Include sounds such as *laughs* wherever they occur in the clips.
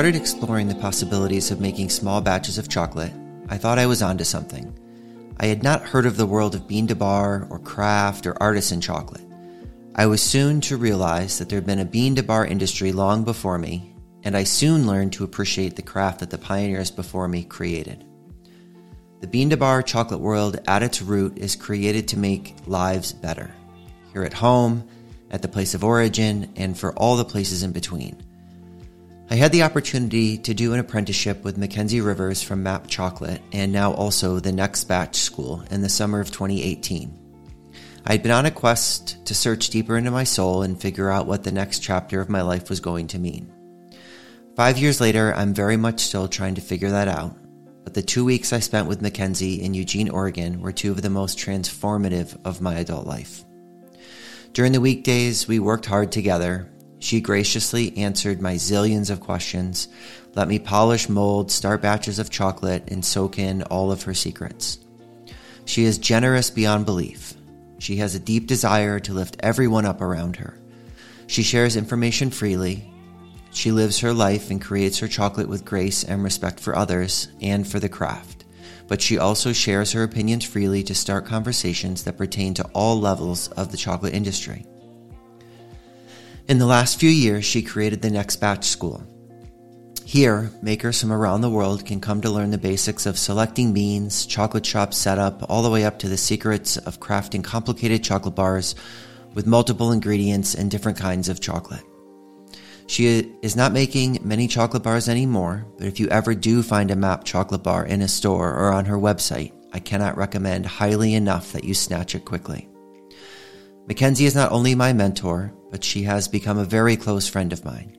started exploring the possibilities of making small batches of chocolate, I thought I was onto something. I had not heard of the world of bean to bar or craft or artisan chocolate. I was soon to realize that there had been a bean to bar industry long before me, and I soon learned to appreciate the craft that the pioneers before me created. The bean to bar chocolate world at its root is created to make lives better. Here at home, at the place of origin, and for all the places in between. I had the opportunity to do an apprenticeship with Mackenzie Rivers from Map Chocolate and now also the Next Batch School in the summer of 2018. I had been on a quest to search deeper into my soul and figure out what the next chapter of my life was going to mean. Five years later, I'm very much still trying to figure that out, but the two weeks I spent with Mackenzie in Eugene, Oregon were two of the most transformative of my adult life. During the weekdays, we worked hard together, she graciously answered my zillions of questions, let me polish, mold, start batches of chocolate, and soak in all of her secrets. She is generous beyond belief. She has a deep desire to lift everyone up around her. She shares information freely. She lives her life and creates her chocolate with grace and respect for others and for the craft. But she also shares her opinions freely to start conversations that pertain to all levels of the chocolate industry. In the last few years, she created the Next Batch School. Here, makers from around the world can come to learn the basics of selecting beans, chocolate shop setup, all the way up to the secrets of crafting complicated chocolate bars with multiple ingredients and different kinds of chocolate. She is not making many chocolate bars anymore, but if you ever do find a map chocolate bar in a store or on her website, I cannot recommend highly enough that you snatch it quickly. Mackenzie is not only my mentor, but she has become a very close friend of mine.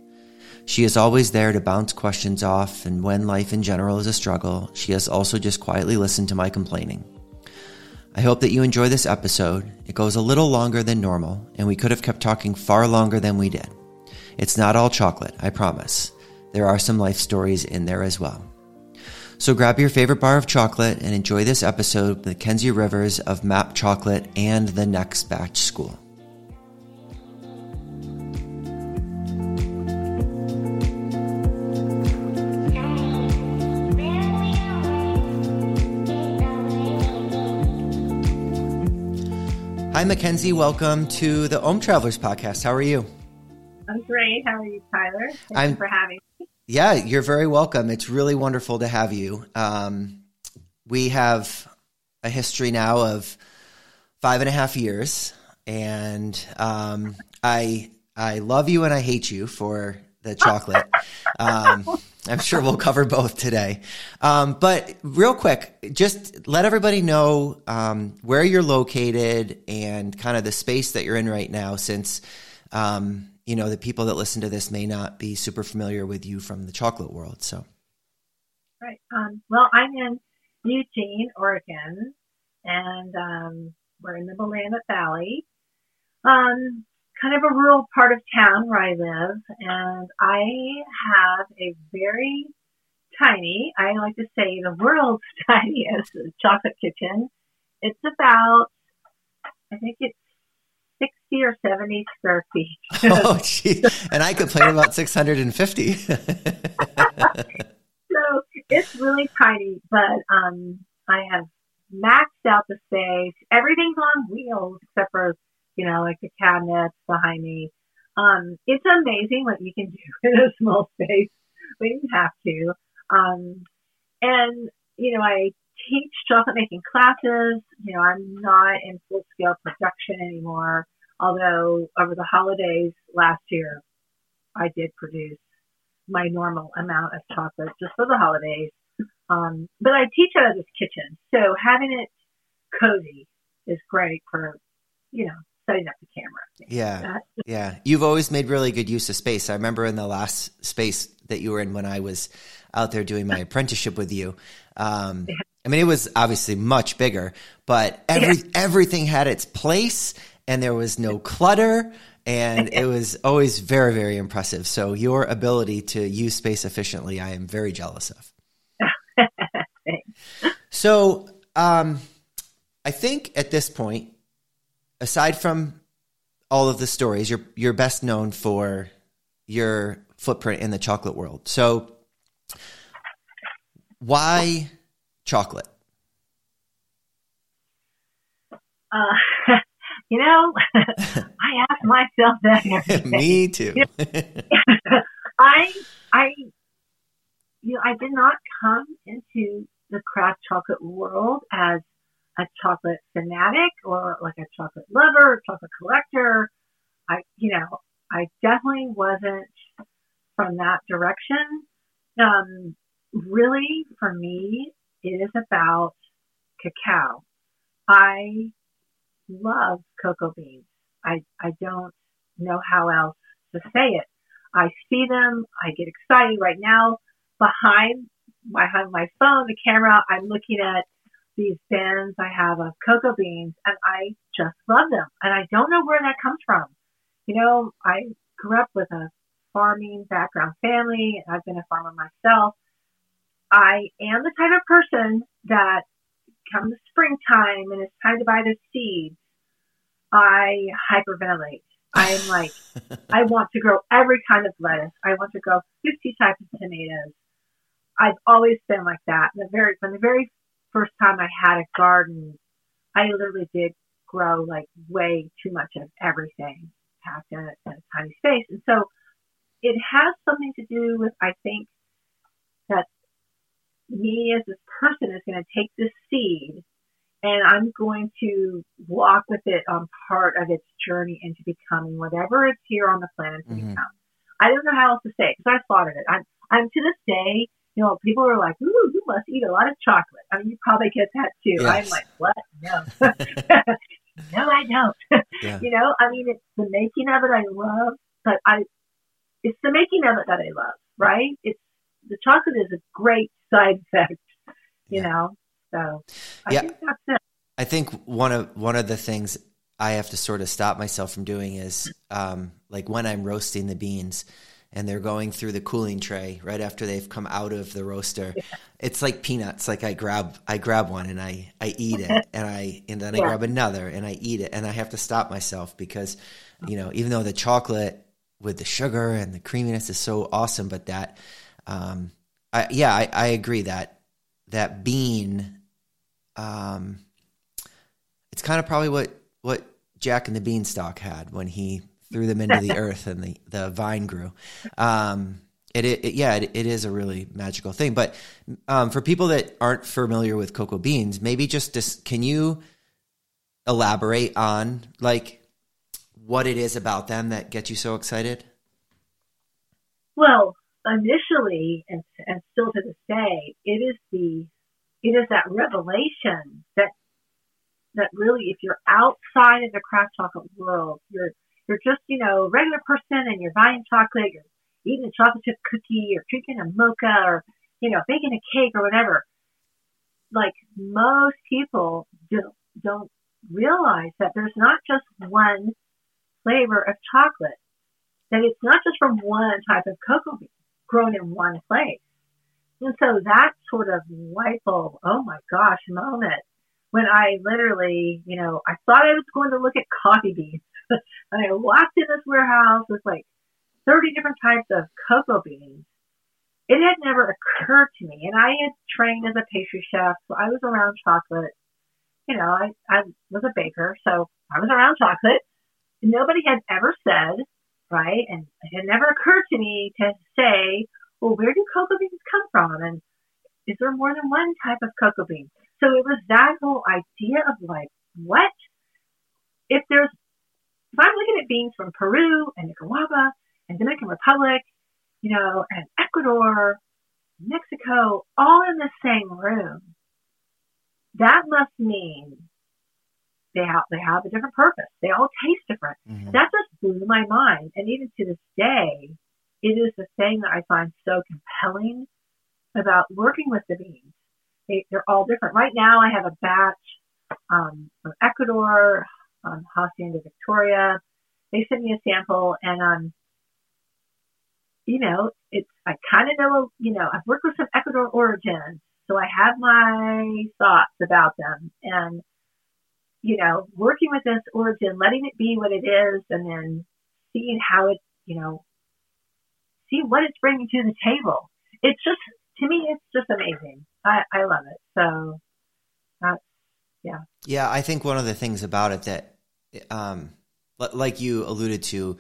She is always there to bounce questions off, and when life in general is a struggle, she has also just quietly listened to my complaining. I hope that you enjoy this episode. It goes a little longer than normal, and we could have kept talking far longer than we did. It's not all chocolate, I promise. There are some life stories in there as well. So grab your favorite bar of chocolate and enjoy this episode with Mackenzie Rivers of Map Chocolate and the Next Batch School. Hi, Mackenzie. Welcome to the Om Travelers podcast. How are you? I'm great. How are you, Tyler? Thank I'm, you for having me. Yeah, you're very welcome. It's really wonderful to have you. Um, we have a history now of five and a half years, and um, I I love you and I hate you for the chocolate. Um, I'm sure we'll cover both today. Um, but real quick, just let everybody know um, where you're located and kind of the space that you're in right now, since um, you know the people that listen to this may not be super familiar with you from the chocolate world. So, right. Um, well, I'm in Eugene, Oregon, and um, we're in the Willamette Valley. Um, kind of a rural part of town where I live, and I have a very tiny, I like to say the world's *laughs* tiniest chocolate kitchen. It's about, I think it's 60 or 70 square feet. *laughs* *laughs* oh, gee. And I complain about 650. so it's really tiny, but um, I have maxed out the space. Everything's on wheels except for you know, like the cabinets behind me. Um, it's amazing what you can do *laughs* in a small space when you have to. Um, and, you know, I teach chocolate making classes. You know, I'm not in full scale production anymore, although over the holidays last year, I did produce my normal amount of chocolate just for the holidays. Um, but I teach out of this kitchen. So having it cozy is great for, you know, setting up the camera. Yeah. yeah. You've always made really good use of space. I remember in the last space that you were in when I was out there doing my apprenticeship with you. Um, I mean, it was obviously much bigger, but every, yeah. everything had its place and there was no clutter and it was always very, very impressive. So your ability to use space efficiently, I am very jealous of. *laughs* so, um, I think at this point, aside from all of the stories, you're you're best known for your footprint in the chocolate world. So, why chocolate? Uh, *laughs* you know, *laughs* I ask myself that. *laughs* Me too. I, I, you know, I did not come into the craft chocolate world as a chocolate fanatic or like a chocolate lover, chocolate collector. I, you know, I definitely wasn't from that direction. Um, really, for me, it is about cacao. I love cocoa beans. I, I don't know how else to say it. I see them. I get excited right now behind my, my phone, the camera. I'm looking at these bins I have of cocoa beans and I just love them. And I don't know where that comes from. You know, I grew up with a farming background family. And I've been a farmer myself. I am the type of person that comes springtime and it's time to buy the seeds. I hyperventilate. I'm like, *laughs* I want to grow every kind of lettuce. I want to grow 50 types of tomatoes. I've always been like that. The very, from the very first time I had a garden, I literally did grow like way too much of everything packed in a, in a tiny space. And so it has something to do with, I think, that me as this person is going to take this seed and I'm going to walk with it on part of its journey into becoming whatever it's here on the planet to mm-hmm. become. I don't know how else to say it because I thought of it. I'm, I'm to this day, you know, people are like, "Ooh, you must eat a lot of chocolate." I mean, you probably get that too. Yes. I'm like, "What? No, *laughs* no, I don't." *laughs* Yeah. you know, I mean, it's the making of it I love, but I, it's the making of it that I love, right? It's the chocolate is a great side effect, you yeah. know. So I yeah. think that's it. I think one of one of the things I have to sort of stop myself from doing is um, like when I'm roasting the beans and they're going through the cooling tray right after they've come out of the roaster. Yeah. It's like peanuts. Like I grab I grab one and I I eat it and I and then I grab another and I eat it and I have to stop myself because you know even though the chocolate with the sugar and the creaminess is so awesome, but that um, I, yeah I, I agree that that bean um, it's kind of probably what what Jack and the Beanstalk had when he threw them into the earth and the, the vine grew. Um, it, it, yeah, it, it is a really magical thing. But um, for people that aren't familiar with cocoa beans, maybe just dis- can you elaborate on like what it is about them that gets you so excited? Well, initially, and, and still to this day, it is the it is that revelation that that really, if you're outside of the craft chocolate world, you're you're just, you know, regular person and you're buying chocolate, you're eating a chocolate chip cookie or drinking a mocha or, you know, baking a cake or whatever. Like most people don't, don't realize that there's not just one flavor of chocolate, that it's not just from one type of cocoa bean grown in one place. And so that sort of light bulb, oh my gosh, moment when I literally, you know, I thought I was going to look at coffee beans *laughs* and I walked in this warehouse with like 30 different types of cocoa beans. It had never occurred to me. And I had trained as a pastry chef, so I was around chocolate. You know, I, I was a baker, so I was around chocolate. Nobody had ever said, right? And it had never occurred to me to say, well, where do cocoa beans come from? And is there more than one type of cocoa bean? So it was that whole idea of like, what? If there's if I'm looking at beans from Peru and Nicaragua and Dominican Republic, you know, and Ecuador, Mexico, all in the same room, that must mean they have they have a different purpose. They all taste different. Mm-hmm. That just blew my mind. And even to this day, it is the thing that I find so compelling about working with the beans. They, are all different. Right now, I have a batch um, from Ecuador, um, Hacienda Victoria. They sent me a sample, and um, you know, it's I kind of know, you know, I've worked with some Ecuador origins, so I have my thoughts about them, and you know, working with this origin, letting it be what it is, and then seeing how it, you know, see what it's bringing to the table. It's just, to me, it's just amazing. I, I love it. So yeah. Yeah. I think one of the things about it that, um, like you alluded to,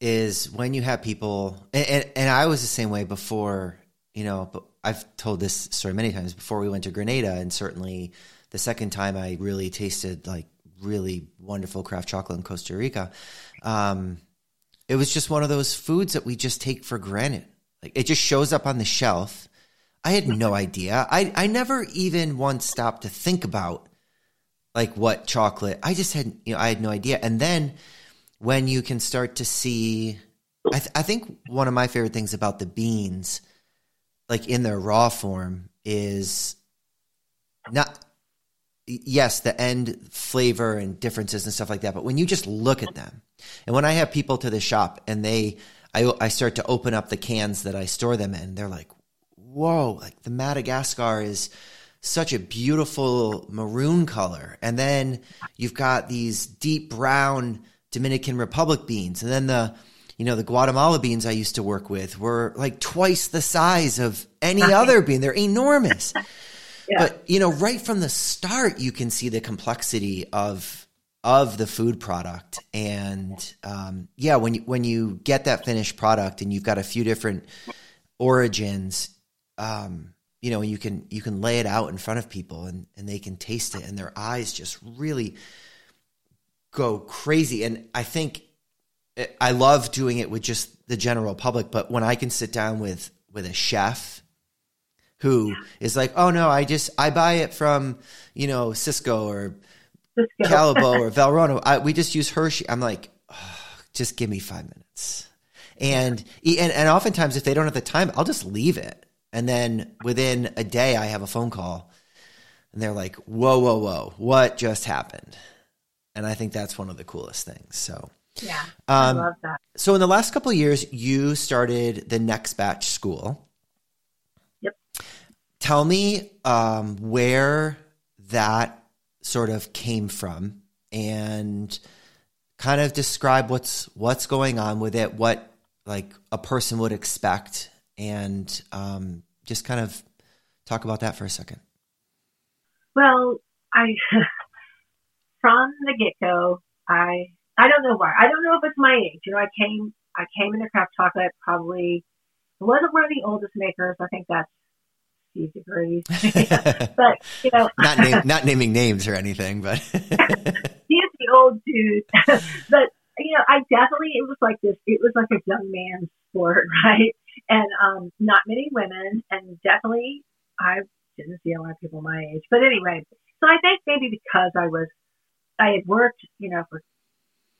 is when you have people, and, and, and I was the same way before, you know, but I've told this story many times before we went to Grenada, and certainly the second time I really tasted like really wonderful craft chocolate in Costa Rica. Um, it was just one of those foods that we just take for granted. Like it just shows up on the shelf. I had no idea. I, I never even once stopped to think about like what chocolate. I just had you know I had no idea. And then when you can start to see, I, th- I think one of my favorite things about the beans, like in their raw form, is not yes, the end flavor and differences and stuff like that. But when you just look at them, and when I have people to the shop and they, I, I start to open up the cans that I store them in, they're like, whoa, like the Madagascar is such a beautiful maroon color. And then you've got these deep brown Dominican Republic beans. And then the, you know, the Guatemala beans I used to work with were like twice the size of any other bean. They're enormous. *laughs* But you know, right from the start, you can see the complexity of of the food product, and um, yeah, when you when you get that finished product, and you've got a few different origins, um, you know, you can you can lay it out in front of people, and and they can taste it, and their eyes just really go crazy. And I think eh, I love doing it with just the general public, but when I can sit down with with a chef who is like, oh no, I just I buy it from you know Sysco or. Callebaut or *laughs* Valrhona. I, we just use Hershey. I'm like, oh, just give me five minutes. And, and and oftentimes if they don't have the time, I'll just leave it. And then within a day, I have a phone call, and they're like, "Whoa, whoa, whoa! What just happened?" And I think that's one of the coolest things. So. Yeah, um, I love that. So, in the last couple of years, you started the Next Batch School. Yep. Tell me um, where that sort of came from and kind of describe what's what's going on with it, what like a person would expect, and um, just kind of talk about that for a second. Well, I *laughs* from the get go, I I don't know why. I don't know if it's my age. You know, I came I came into craft chocolate probably. Wasn't one of the oldest makers. I think that's degrees. *laughs* *laughs* but you know, not name, not naming names or anything, but he's the old dude. but you know, I definitely it was like this. It was like a young man's sport, right? And um, not many women, and definitely I didn't see a lot of people my age. But anyway, so I think maybe because I was, I had worked, you know, for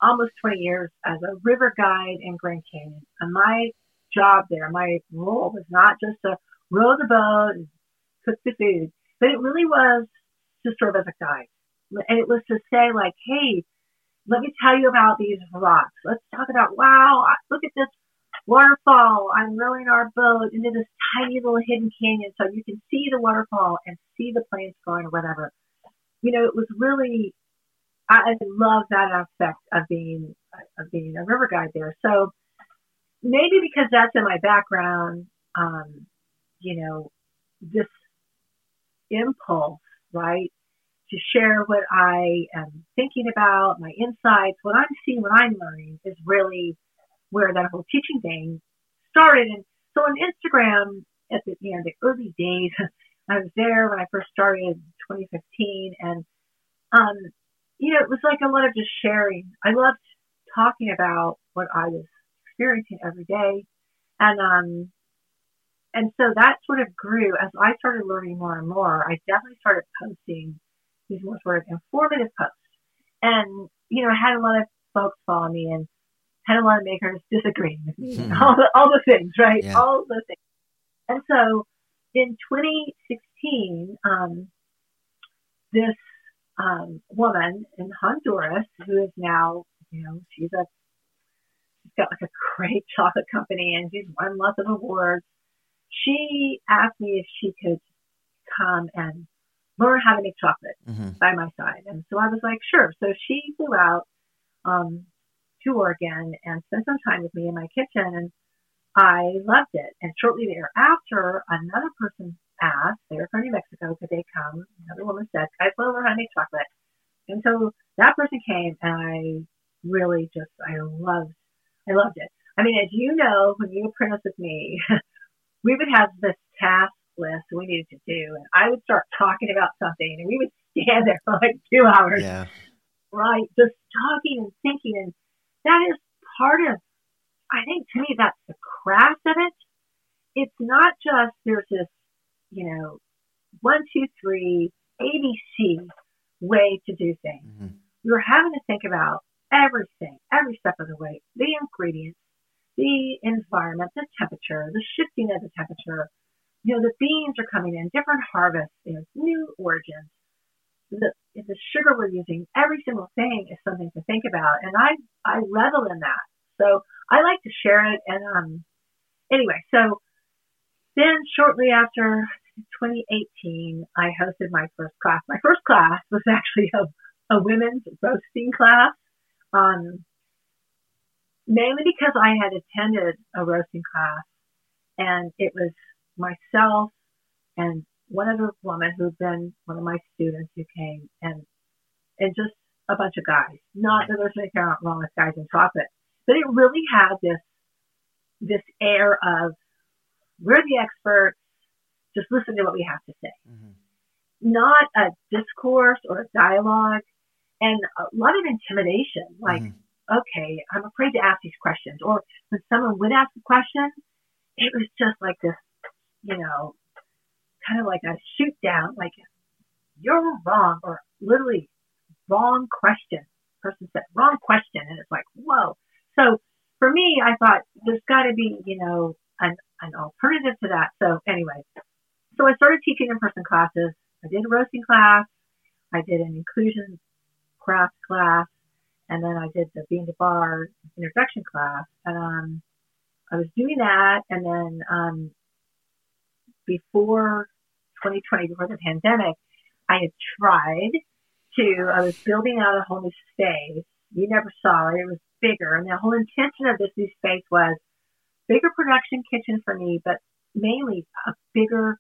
almost 20 years as a river guide in Grand Canyon, and my job there, my role was not just to row the boat and cook the food. But it really was to serve as a guide. And it was to say like, hey, let me tell you about these rocks. Let's talk about, wow, look at this waterfall. I'm rowing our boat into this tiny little hidden canyon so you can see the waterfall and see the planes going or whatever. You know, it was really, I, I love that aspect of being, of being a river guide there. So maybe because that's in my background, um, you know, this impulse, right, to share what I am thinking about, my insights, what I'm seeing, what I'm learning is really where that whole teaching thing started. And so on Instagram, at the, you know, the early days, *laughs* I was there when I first started in 2015 and, um, you know, it was like a lot of just sharing. I loved talking about what I was experiencing every day. And, um, and so that sort of grew as I started learning more and more. I definitely started posting these more sort of informative posts. And, you know, I had a lot of folks follow me and had a lot of makers disagreeing with me, mm-hmm. all, the, all the things, right? Yeah. All the things. And so in 2016, um, this um, woman in Honduras who is now, you know, she's a she's got like a great *laughs* chocolate company and she's won lots of awards she asked me if she could come and learn how to make chocolate mm-hmm. by my side. And so I was like, sure. So she flew out um, to Oregon and spent some time with me in my kitchen. And I loved it. And shortly thereafter, another person asked, they were from New Mexico, could they come? Another woman said, I love her honey chocolate. And so that person came and I really just, I loved, I loved it. I mean, as you know, when you apprentice with me, *laughs* we would have this task list we needed to do, and I would start talking about something, and we would *laughs* stand there for like two hours, Yeah. right, just talking and thinking, and that is part of. I think to me that's the craft of it. It's not just there's this, you know, one, two, three, ABC way to do things. Mhm. You're having to think about everything, every step of the way, the ingredients, the environment, the temperature, the shifting of the temperature. You know, the beans are coming in, different harvests, you know, new origins. The, the sugar we're using, every single thing is something to think about. And I, I revel in that. So I like to share it. And, um, anyway, so then shortly after 2018, I hosted my first class. My first class was actually a, a women's roasting class. Um, mainly because I had attended a roasting class and it was myself and one other woman who'd been one of my students who came and and just a bunch of guys. Not that there's anything wrong with guys in chocolate, but it really had this this air of we're the experts, just listen to what we have to say. Mm-hmm. Not a discourse or a dialogue and a lot of intimidation. Like, Mhm. okay, I'm afraid to ask these questions. Or when someone would ask a question, it was just like this, you know, kind of like a shoot down, like you're wrong or literally wrong question. Person said wrong question. And it's like, whoa. So for me, I thought there's got to be, you know, an, an alternative to that. So anyway, so I started teaching in-person classes. I did a roasting class. I did an inclusion craft class and then I did the bean to bar introduction class. Um, I was doing that, and then um, before 2020, before the pandemic, I had tried to. I was building out a whole new space. You never saw it; it was bigger, and the whole intention of this new space was bigger production kitchen for me, but mainly a bigger,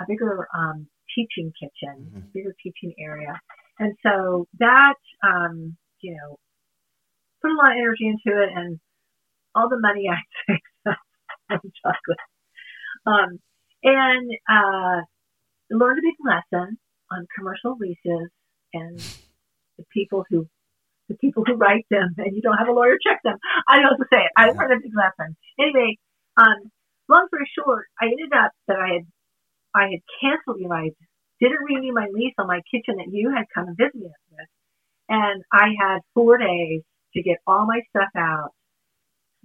a bigger um, teaching kitchen, Mhm. bigger teaching area. And so that, um, you know, put a lot of energy into it and all the money *laughs* I saved on chocolate. Um, and, uh, learned a big lesson on commercial leases and the people who, the people who write them and you don't have a lawyer check them. I don't what to say. It. I learned a big lesson. Anyway, um, long story short, I ended up that I had, I had canceled, you I didn't renew my lease on my kitchen that you had come and visited us with. And I had four days to get all my stuff out,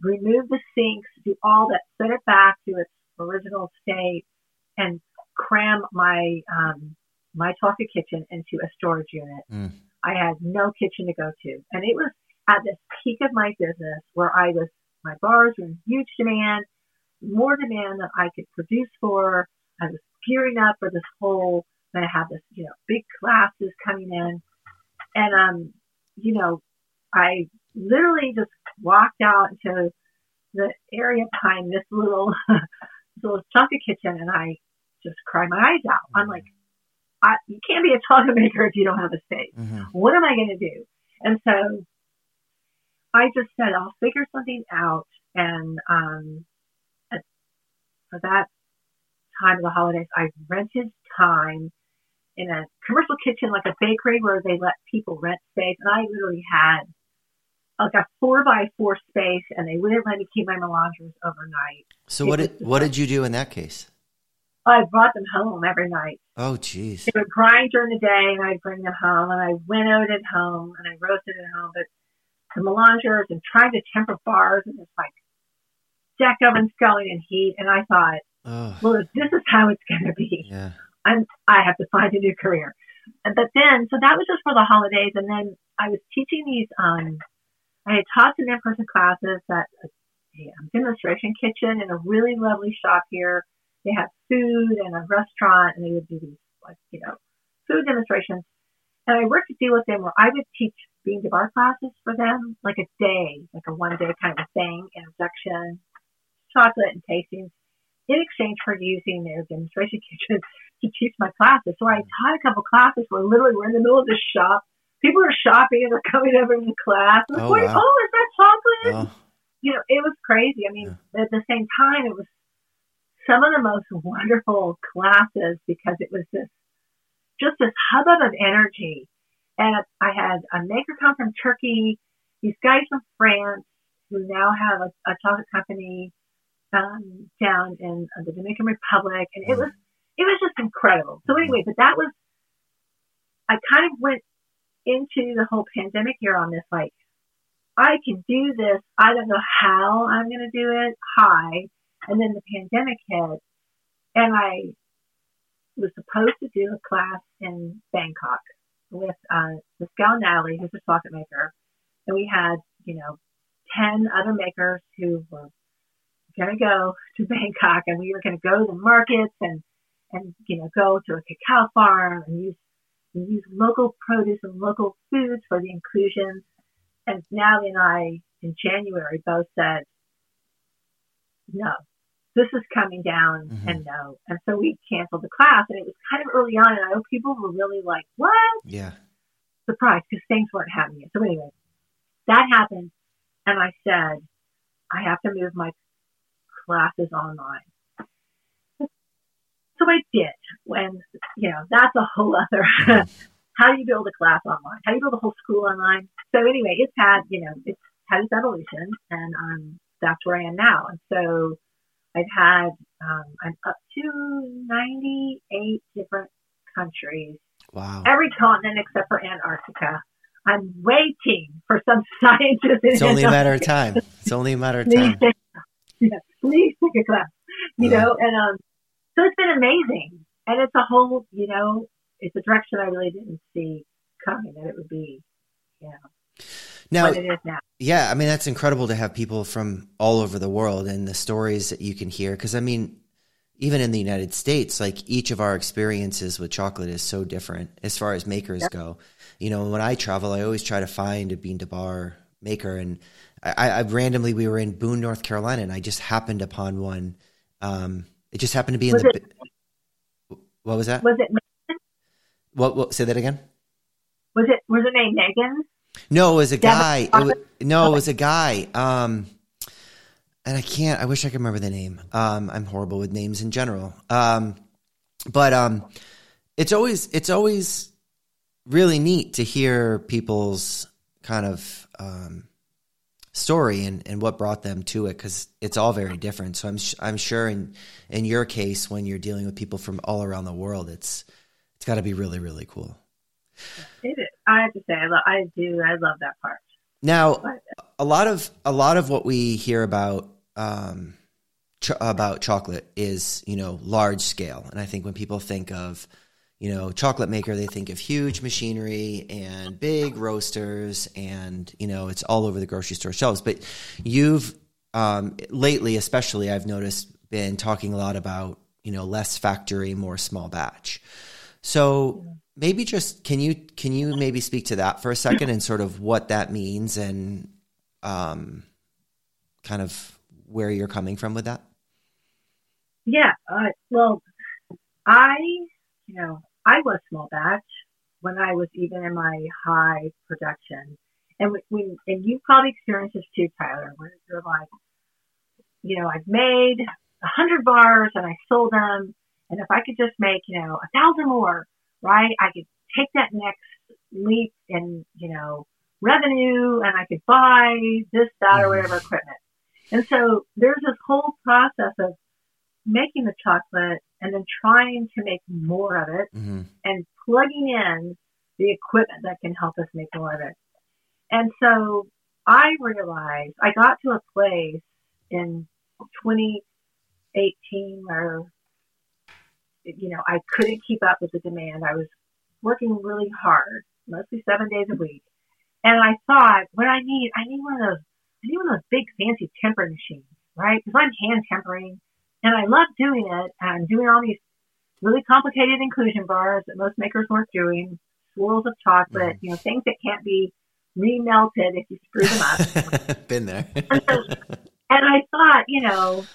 remove the sinks, do all that, set it back to its original state, and cram my um, my Tonka kitchen into a storage unit. Mm. I had no kitchen to go to, and it was at this peak of my business where I was my bars were in huge demand, more demand than I could produce for. I was gearing up for this whole. I have this, you know, big classes coming in, and um, you know, I literally just walked out into the area behind this little *laughs* this little chunk of kitchen, and I just cry my eyes out. I'm like, I, you can't be a chocolate maker if you don't have a space. Mhm. What am I going to do? And so I just said, I'll figure something out. And um, at, for that time of the holidays, I rented time in a commercial kitchen, like a bakery where they let people rent space. And I literally had like a four by four space, and they wouldn't let me keep my melangers overnight. So It what did what did you do in that case? I brought them home every night. Oh, geez. They would grind during the day, and I'd bring them home, and I winnowed at home, and I roasted at home. But the melangers and trying to temper bars, and it's like deck ovens going in heat, and I thought, Oh, well, if this is how it's going to be, yeah. I'm I have to find a new career. And but then, so that was just for the holidays, and then I was teaching these. Um, I had taught some in-person classes at a, a demonstration kitchen in a really lovely shop here. They had food and a restaurant, and they would do these like you know food demonstrations. And I worked a deal with them where I would teach bean to bar classes for them, like a day, like a one day kind of thing, introduction, chocolate and tastings in exchange for using their demonstration *laughs* kitchen to teach my classes. So I taught a couple classes where literally we're in the middle of the shop. People are shopping and they're coming over to the class. I'm like, Oh, Wait, wow. oh, is that chocolate? Oh, You know, it was crazy. I mean, at the same time, it was some of the most wonderful classes because it was this just this hubbub of energy. And I had a maker come from Turkey, these guys from France who now have a, a chocolate company um, down in the Dominican Republic, and it Mm. was it was just incredible. So anyway, but that was I kind of went into the whole pandemic year on this like I can do this. I don't know how I'm going to do it. Hi, and then the pandemic hit, and I was supposed to do a class in Bangkok with uh, Pascal Natalie, who's a chocolate maker, and we had you know ten other makers who were going to go *laughs* to Bangkok, and we were going to go to the markets and and you know go to a cacao farm and use and use local produce and local foods for the inclusions. And Natalie and I in January both said, no, this is coming down Mhm. and no. And so we canceled the class and it was kind of early on and I know people were really like, what? yeah. Surprised because things weren't happening yet. So anyway, that happened and I said, I have to move my classes online. So I did when, you know, that's a whole other, *laughs* *laughs* how do you build a class online? How do you build a whole school online? So anyway, it's had, you know, it's had its evolution and, um, that's where I am now. And so I've had, um, I'm up to 98 different countries Wow. every continent except for Antarctica. I'm waiting for some *laughs* scientists. It's only a matter of time. It's only a matter of Please time. take, yeah, please take a class. You Yeah. know, and um, so it's been amazing, and it's a whole, you know, it's a direction I really didn't see coming that it would be, you know, Now, what it is now. Yeah, I mean that's incredible to have people from all over the world and the stories that you can hear. Because I mean, even in the United States, like each of our experiences with chocolate is so different as far as makers Yep. go. You know, when I travel, I always try to find a bean to bar maker, and I, I randomly we were in Boone, North Carolina, and I just happened upon one. Um, it just happened to be in Was the. it- What was that? Was it What, what? Say that again. was it was it named Megan? No, it was a guy. It was, no, it was a guy. Um, and I can't. I wish I could remember the name. Um, I'm horrible with names in general. Um, but um, it's always it's always really neat to hear people's kind of um, story and, and what brought them to it because it's all very different. So I'm sh- I'm sure in in your case when you're dealing with people from all around the world, it's it's got to be really really cool. It is. I have to say, I, lo- I do. I love that part. Now, But, a lot of a lot of what we hear about um, ch- about chocolate is you know large scale, and I think when people think of you know chocolate maker, they think of huge machinery and big roasters, and you know it's all over the grocery store shelves. But you've um, lately, especially, I've noticed been talking a lot about you know less factory, more small batch. So maybe just can you can you maybe speak to that for a second and sort of what that means and um, kind of where you're coming from with that? Yeah. Uh, well, I, you know, I was small batch when I was even in my high production, and we, and you probably experienced this too, Tyler, where you're like, you know, I've made a hundred bars and I sold them, and if I could just make, you know, a thousand more, right? I could take that next leap in, you know, revenue, and I could buy this, that, or whatever equipment. And so there's this whole process of making the chocolate and then trying to make more of it Mm-hmm. and plugging in the equipment that can help us make more of it. And so I realized I got to a place in 2018 where, you know, I couldn't keep up with the demand. I was working really hard, mostly seven days a week. And I thought, what I need, I need one of those, I need one of those big fancy tempering machines, right? Because I'm hand tempering and I love doing it. And I'm doing all these really complicated inclusion bars that most makers weren't doing, swirls of chocolate, you know, things that can't be remelted if you screw them up. *laughs* Been there. And *laughs* so And I thought, you know,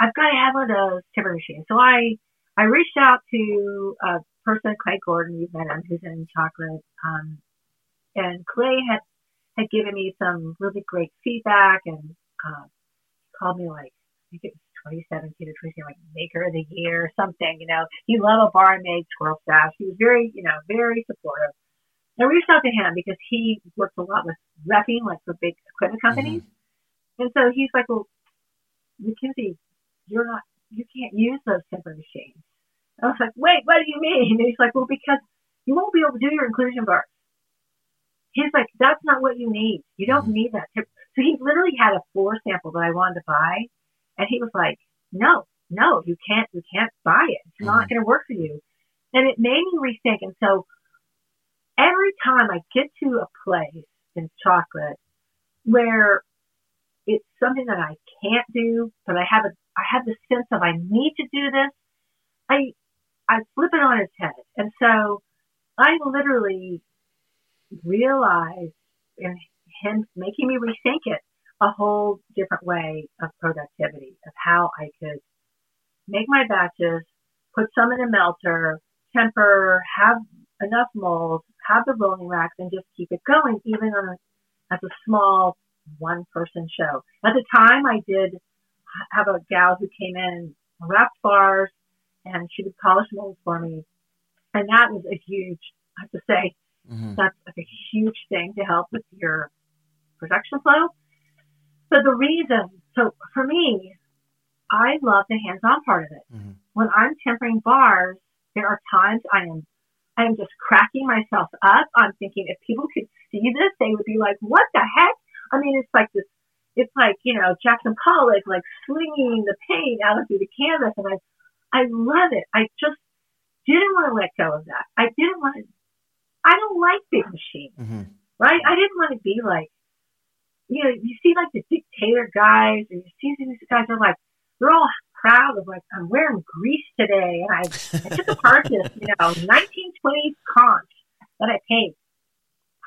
I've got to have one of those temper machines. So I, I reached out to a person, Clay Gordon, you've met him, who's in chocolate. Um, and Clay had, had given me some really great feedback and, uh, called me like, I think it was 2017 or 2018, like maker of the year or something, you know, he loved a bar I made, twirl stash. He was very, you know, very supportive. I reached out to him because he works a lot with repping, like for big equipment companies. Mm-hmm. And so he's like, well, Mackenzie, you're not, you can't use those temper machines. I was like, wait, what do you mean? And he's like, well, because you won't be able to do your inclusion bars. He's like, that's not what you need. You don't mm-hmm. need that. So he literally had a floor sample that I wanted to buy. And he was like, no, no, you can't, you can't buy it. It's mm-hmm. not going to work for you. And it made me rethink. And so every time I get to a place in chocolate where it's something that I can't do, but I have a, I have the sense of I need to do this, I, I flip it on its head. And so I literally realized in him making me rethink it a whole different way of productivity, of how I could make my batches, put some in a melter, temper, have enough molds, have the rolling racks, and just keep it going, even on a, as a small one person show. At the time, I did have a gal who came in and wrapped bars, and she would polish molds for me, and that was a huge. I have to say, mm-hmm. that's like a huge thing to help with your production flow. So the reason, so for me, I love the hands-on part of it. Mm-hmm. When I'm tempering bars, there are times I am I'm just cracking myself up. I'm thinking if people could see this, they would be like, what the heck? I mean, it's like this, it's like, you know, Jackson Pollock, like swinging the paint out through the canvas. And I, I love it. I just didn't want to let go of that. I didn't want to, I don't like big machines, mm-hmm. right? I didn't want to be like, you know, you see like the Dick Taylor guys and you see these guys are like, they're all proud of like I'm wearing grease today, and I, I took apart this you know *laughs* 1920s conche that I paid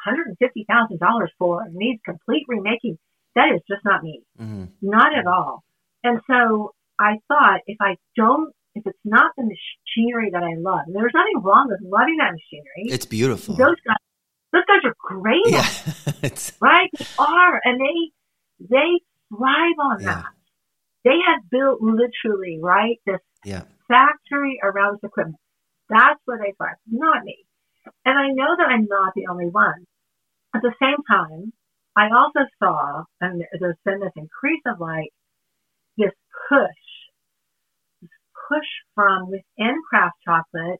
150 thousand dollars for and needs complete remaking. That is just not me, mm-hmm. not at all. And so I thought if I don't, if it's not the machinery that I love, and there's nothing wrong with loving that machinery. It's beautiful. Those guys, those guys are great, yeah. *laughs* right? They are, and they they thrive on yeah. that. They have built literally, right, this yeah. factory around this equipment. That's where they thrive, not me. And I know that I'm not the only one. At the same time, I also saw, and there's been this increase of like this push, this push from within craft chocolate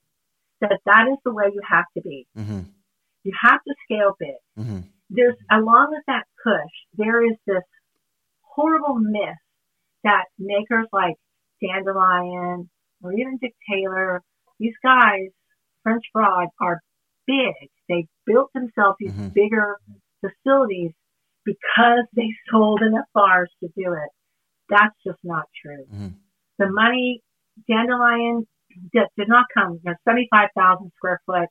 that that is the way you have to be. Mm-hmm. You have to scale big. Mm-hmm. There's along with that push, there is this horrible myth that makers like Dandelion or even Dick Taylor, these guys, French Broad, are big. They built themselves these mm-hmm. bigger facilities because they sold enough bars to do it. That's just not true. Mm-hmm. The money, Dandelion did, did not come, you know, 75,000 square foot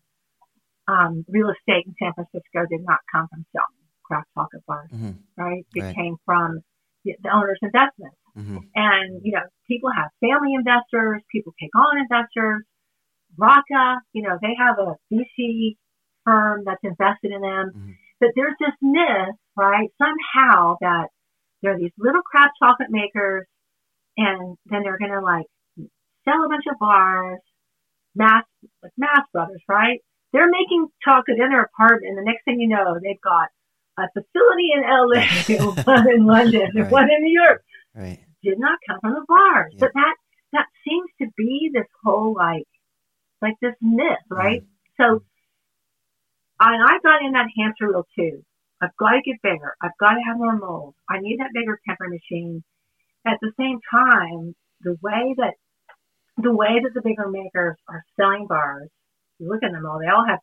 um, real estate in San Francisco did not come from selling craft chocolate bars, mm-hmm. right? It right. came from the, the owner's investment. Mm-hmm. And, you know, people have family investors, people take on investors. Raaka, you know, they have a VC firm that's invested in them. But there's this myth, right, somehow that there are these little craft chocolate makers and then they're going to like sell a bunch of bars, Mast, like Mast Brothers, right? They're making chocolate in their apartment and the next thing you know, they've got a facility in LA, *laughs* one in London, right. one in New York. Right. Did not come from the bars. Yeah. But that that seems to be this whole like like this myth, right? Mm-hmm. So and I got in that hamster wheel too. I've got to get bigger. I've got to have more molds. I need that bigger temper machine. At the same time, the way that the way that the bigger makers are selling bars, you look at them all, they all have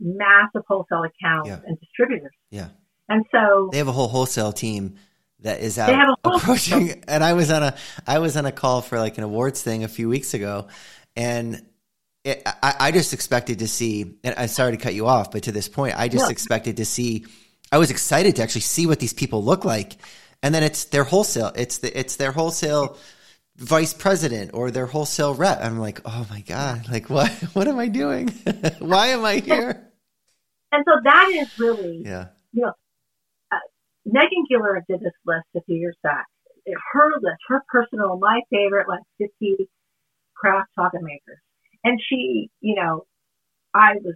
massive wholesale accounts yeah. and distributors. Yeah. And so they have a whole wholesale team that is out approaching. *laughs* And I was on a I was on a call for like an awards thing a few weeks ago, and it, I, I, just expected to see. And I'm sorry to cut you off, but to this point, I just expected to see. I was excited to actually see what these people look like. and then it's their wholesale. It's the it's their wholesale vice president or their wholesale rep. I'm like, oh my god, like what *laughs* what am I doing? *laughs* Why am I here? And so that is really, Yeah. you know, uh, Megan Giller did this list a few years back. It- Her list, her personal, my favorite, like 50 craft chocolate makers. And she, you know, I was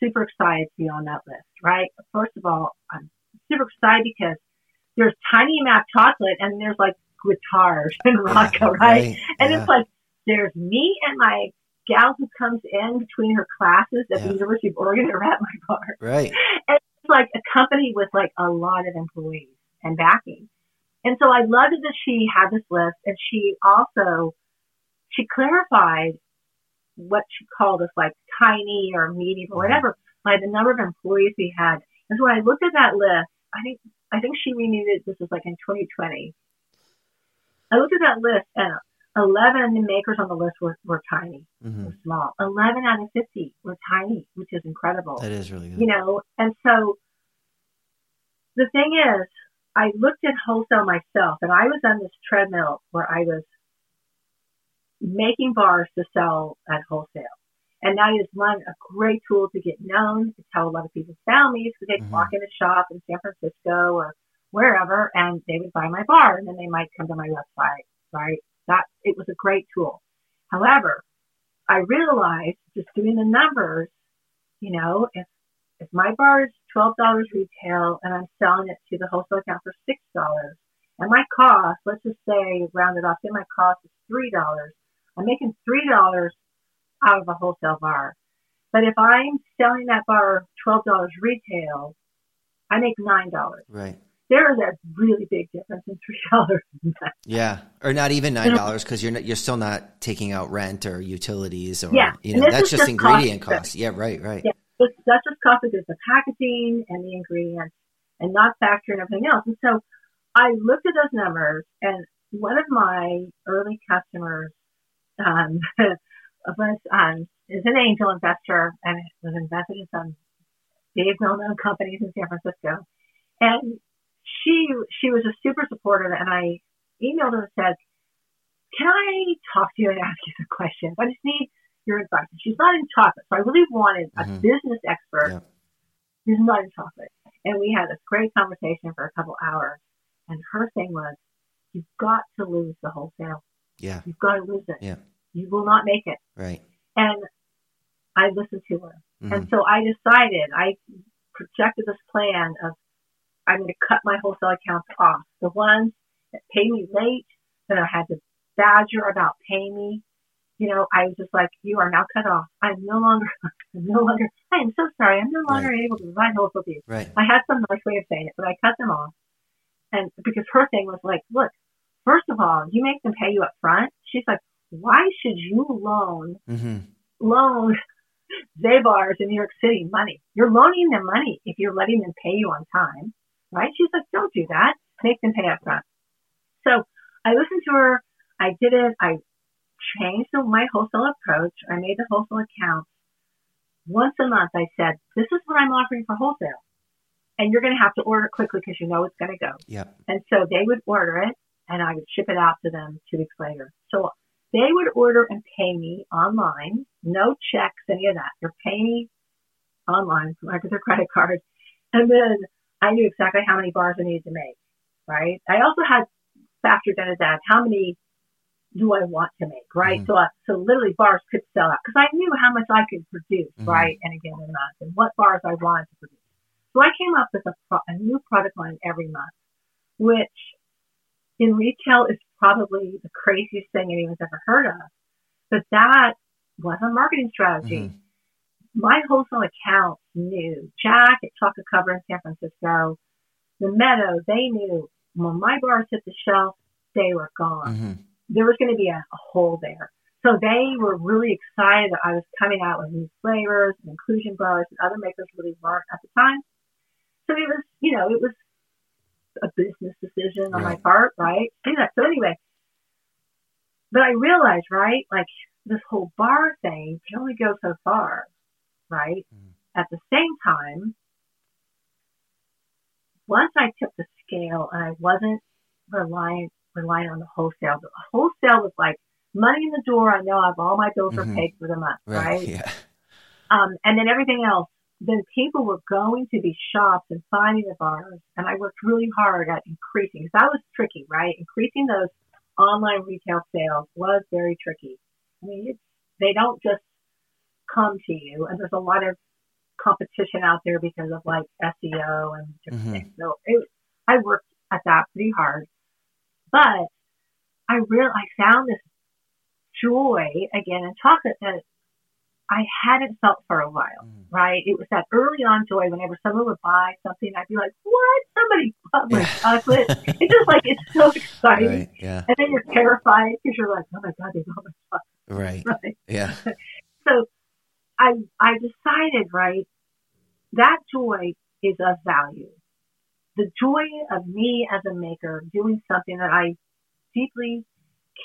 super excited to be on that list, right? First of all, I'm super excited because there's tiny amount chocolate and there's like guitars and Raaka, Yeah, right? And yeah. it's like there's me and my gal who comes in between her classes at Yeah. the University of Oregon to at my bar. right. And it's like a company with like a lot of employees and backing. And so I loved that she had this list and she also she clarified what she called us like tiny or medium or whatever by the number of employees we had. And so when I looked at that list, I think I think she renewed it. This was like in 2020. I looked at that list and 11 makers on the list were, were tiny, hmm were small. 11 out of 50 were tiny, which is incredible That is really good. you know, and so the thing is, I looked at wholesale myself and I was on this treadmill where I was making bars to sell at wholesale. And that is one, a great tool to get known. It's how a lot of people found me because they'd Mhm. walk in a shop in San Francisco or wherever and they would buy my bar and then they might come to my website, right? That, it was a great tool. However, I realized just doing the numbers, you know, if if my bar is twelve dollars retail and I'm selling it to the wholesale account for six dollars, and my cost, let's just say round it off, say my cost is three dollars, I'm making three dollars out of a wholesale bar. But if I'm selling that bar twelve dollars retail, I make nine dollars. Right. There is a really big difference in three *laughs* dollars. Yeah, or not even nine dollars because you're not, you're still not taking out rent or utilities or Yeah, you know that's just just ingredient cost. costs. Yeah, right, right. Yeah. It's, that's just cost of the packaging and the ingredients, and not factoring everything else. And so I looked at those numbers, and one of my early customers um, *laughs* was um, is an angel investor and was invested in some big well-known companies in San Francisco. And she she was a super supportive, and I emailed her and said, "Can I talk to you and ask you some questions? I just need your advice." And she's not in chocolate, so I really wanted a Mhm. business expert Yeah. who's not in chocolate. And we had this great conversation for a couple hours. And her thing was, "You've got to lose the wholesale. Yeah, You've got to lose it. Yeah. You will not make it." right. And I listened to her. Mhm. And so I decided, I projected this plan of I'm going to cut my wholesale accounts off. The ones that pay me late, that I had to badger about paying me, you know, I was just like, you are now cut off. I'm no longer, *laughs* I'm no longer, I am so sorry. I'm no longer able to provide wholesale to you. Right. I had some nice way of saying it, but I cut them off. And because her thing was like, look, first of all, you make them pay you up front. She's like, why should you loan hmm loan *laughs* Zabar's in New York City money. You're loaning them money if you're letting them pay you on time, right? She's like, don't do that. Make them pay up front. So I listened to her. I did it. I changed the, my wholesale approach. I made the wholesale account. Once a month, I said, this is what I'm offering for wholesale. And you're going to have to order it quickly because you know it's going to go. Yep. And so they would order it and I would ship it out to them two weeks later. So they would order and pay me online, no checks, any of that. They're paying me online with their *laughs* credit card. And then I knew exactly how many bars I needed to make, right? I also had factored into that how many do I want to make, right? Mhm. So, I, so literally bars could sell out because I knew how much I could produce, Mhm. right? And again, in a month and what bars I wanted to produce. So I came up with a, pro- a new product line every month, which in retail is probably the craziest thing anyone's ever heard of. But that was a marketing strategy. Mhm. My wholesale accounts knew Jack at Chocolate Covered in San Francisco, the Meadow, they knew when my bars hit the shelf, they were gone. hmm There was going to be a, a hole there. So they were really excited that I was coming out with new flavors and inclusion bars and other makers really weren't at the time. So it was, you know, it was a business decision on my part, right? Do that. So anyway, but I realized, right, like this whole bar thing can only go so far, right? Mhm. At the same time, once I took the scale and I wasn't relying relying on the wholesale. The wholesale was like money in the door. I know I have all my bills Mhm. are paid for the month, Right. right? Yeah. Um, and then everything else. Then people were going to these shops and finding the bars, and I worked really hard at increasing because that was tricky, right? Increasing those online retail sales was very tricky. I mean, it's, they don't just come to you, and there's a lot of competition out there because of like SEO and different Mhm. things. So it, I worked at that pretty hard, but I real I found this joy again in chocolate that I hadn't felt for a while. Mhm. Right? It was that early on joy. Whenever someone would buy something, I'd be like, "What? Somebody bought my *laughs* chocolate!" it's just like it's so exciting, Right. Yeah. and then you're terrified because you're like, "Oh my god, they bought my Right. chocolate!" Right? *laughs* Yeah. *laughs* So I I decided right that joy is of value. The joy of me as a maker doing something that I deeply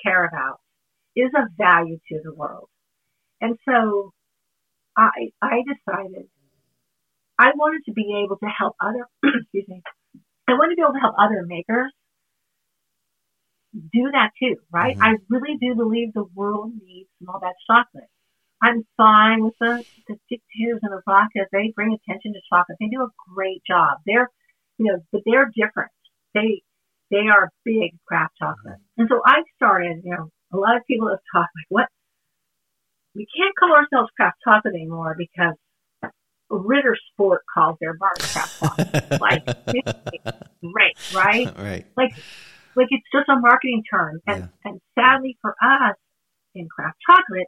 care about is of value to the world. And so I I decided I wanted to be able to help other *clears throat* excuse me. I wanted to be able to help other makers do that too, right? Mhm. I really do believe the world needs small batch chocolate. I'm fine with the, the Dick Taylors and the Raaka. They bring attention to chocolate. They do a great job. They're, you know, but they're different. They, they are big craft chocolate. And so I started, you know, a lot of people have talked like, what? We can't call ourselves craft chocolate anymore because Ritter Sport calls their bar craft chocolate. *laughs* like, great, right? *laughs* right. like like it's just a marketing term. And and sadly for us in craft chocolate,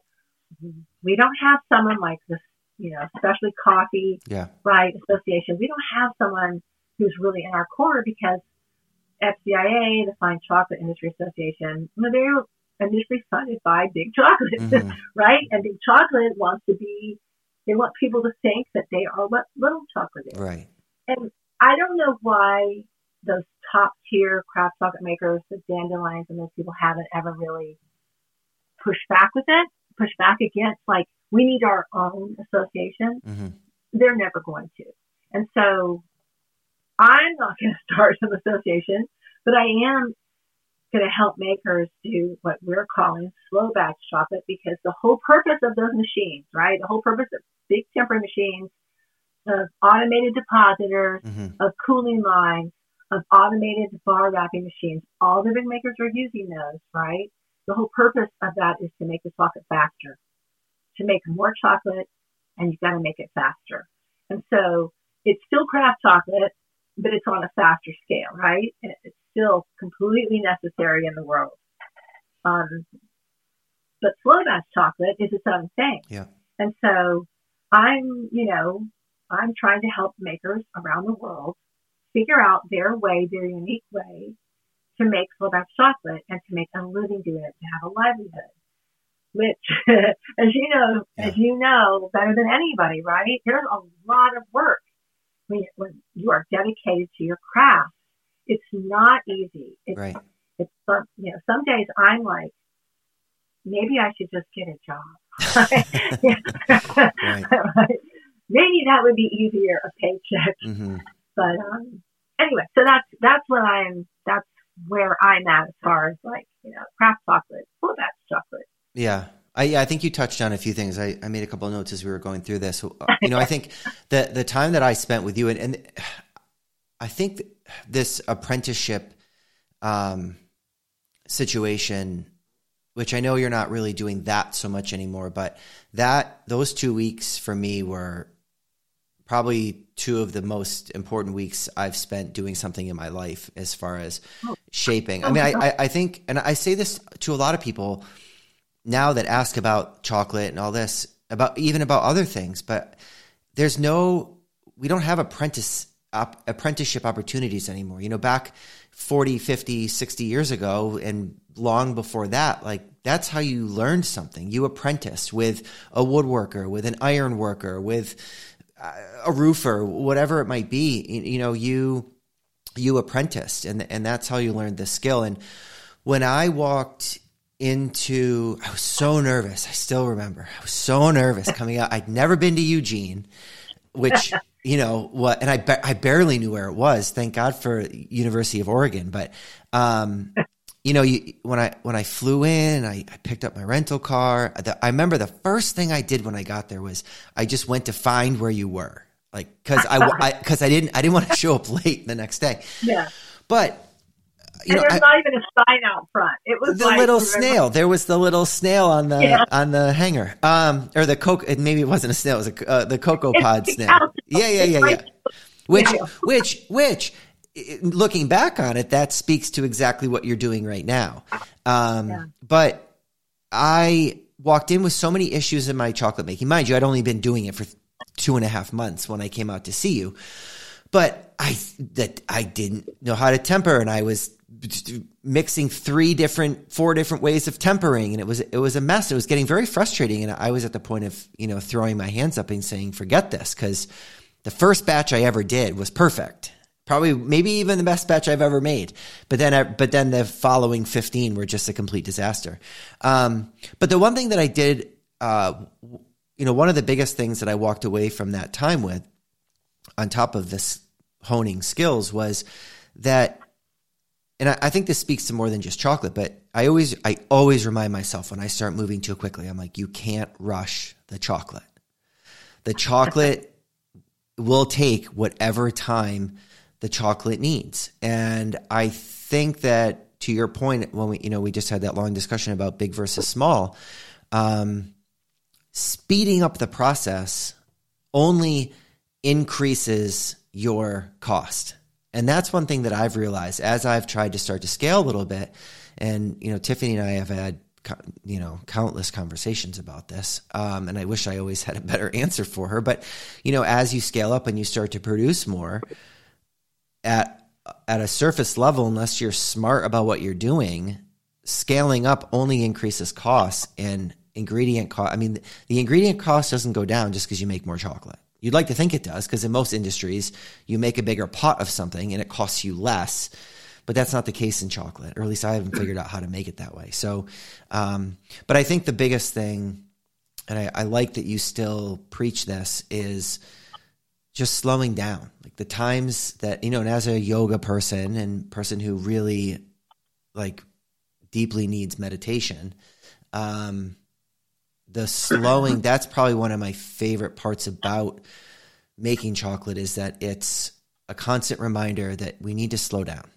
we don't have someone like this, you know, especially coffee Yeah. right association. We don't have someone who's really in our corner because FCIA, the Fine Chocolate Industry Association, you know, they're initially funded by Big Chocolate, *laughs* Mhm. right? And Big Chocolate wants to be, they want people to think that they are what Little Chocolate is. Right. And I don't know why those top tier craft chocolate makers, the dandelions and those people haven't ever really pushed back with it, pushed back against like, we need our own association. hmm They're never going to. And so I'm not going *laughs* to start some association, but I am going to help makers do what we're calling slow batch chocolate because the whole purpose of those machines, right? The whole purpose of big tempering machines, of automated depositors, hmm of cooling lines, of automated bar wrapping machines. All the big makers are using those, right? The whole purpose of that is to make the chocolate faster, to make more chocolate, and you've got to make it faster. And so it's still craft chocolate, but it's on a faster scale, right? And it's still completely necessary in the world. Um, but slow batch chocolate is its own thing. Yeah. And so I'm, you know, I'm trying to help makers around the world figure out their way, their unique way to make slow batch chocolate and to make a living doing it, to have a livelihood. Which, *laughs* as you know, as you know better than anybody, right? There's a lot of work when, when you are dedicated to your craft. It's not easy. It's, Right. it's some, you know, some days I'm like, maybe I should just get a job. *laughs* *laughs* Maybe that would be easier, a paycheck. hmm But um, anyway, so that's that's what I'm. That's where I'm at as far as like you know craft chocolate, full batch chocolate. Yeah. I, yeah, I think you touched on a few things. I, I made a couple of notes as we were going through this. Uh, You know, I think *laughs* the the time that I spent with you, and, and I think this apprenticeship um, situation, which I know you're not really doing that so much anymore, but that those two weeks for me were probably two of the most important weeks I've spent doing something in my life as far as shaping. I mean, I, I, I think, and I say this to a lot of people now that ask about chocolate and all this, about even about other things, but there's no, we don't have apprentice op, apprenticeship opportunities anymore. You know, back 40, 50, 60 years ago and long before that, like that's how you learned something. You apprenticed with a woodworker, with an iron worker, with uh, a roofer, whatever it might be. You, you know, you you apprenticed, and and that's how you learned the skill. And when I walked into, I was so nervous. I still remember. I was so nervous coming out. I'd never been to Eugene, which you know what, and I ba- I barely knew where it was. Thank God for University of Oregon, but um, you know, you, when I when I flew in, I, I picked up my rental car. The, I remember the first thing I did when I got there was I just went to find where you were, like because I because I, I, didn't I didn't want to *laughs* show up late the next day. Yeah, but. You and know, there's I, not even a sign out front. It was the like, little snail. There was the little snail on the yeah. on the hanger, um, or the coke. Maybe it wasn't a snail. It was a, uh, the cocoa pod snail. Yeah, yeah, yeah, yeah. Which, *laughs* which, which looking back on it, that speaks to exactly what you're doing right now. Um, yeah. But I walked in with so many issues in my chocolate making. Mind you, I'd only been doing it for two and a half months when I came out to see you. But I that I didn't know how to temper, and I was mixing three different, four different ways of tempering, and it was it was a mess. It was getting very frustrating, and I was at the point of you know throwing my hands up and saying, "Forget this," because the first batch I ever did was perfect probably maybe even the best batch I've ever made. But then, but then the following 15 were just a complete disaster. Um, but the one thing that I did, uh, you know, one of the biggest things that I walked away from that time with, on top of this honing skills, was that, and I, I think this speaks to more than just chocolate, but I always, I always remind myself when I start moving too quickly, I'm like, you can't rush the chocolate. The chocolate *laughs* will take whatever time the chocolate needs. And I think that to your point, when we, you know, we just had that long discussion about big versus small, um, speeding up the process only increases your cost. And that's one thing that I've realized as I've tried to start to scale a little bit. And, you know, Tiffany and I have had, you know, countless conversations about this. Um, and I wish I always had a better answer for her. But, you know, as you scale up and you start to produce more, at at a surface level, unless you're smart about what you're doing, scaling up only increases costs and ingredient cost. I mean, the ingredient cost doesn't go down just because you make more chocolate. You'd like to think it does because in most industries, you make a bigger pot of something and it costs you less. But that's not the case in chocolate, or at least I haven't *clears throat* figured out how to make it that way. So, um, but I think the biggest thing, and I, I like that you still preach this, is just slowing down. Like the times that, you know, and as a yoga person and person who really like deeply needs meditation, um, the slowing, that's probably one of my favorite parts about making chocolate is that it's a constant reminder that we need to slow down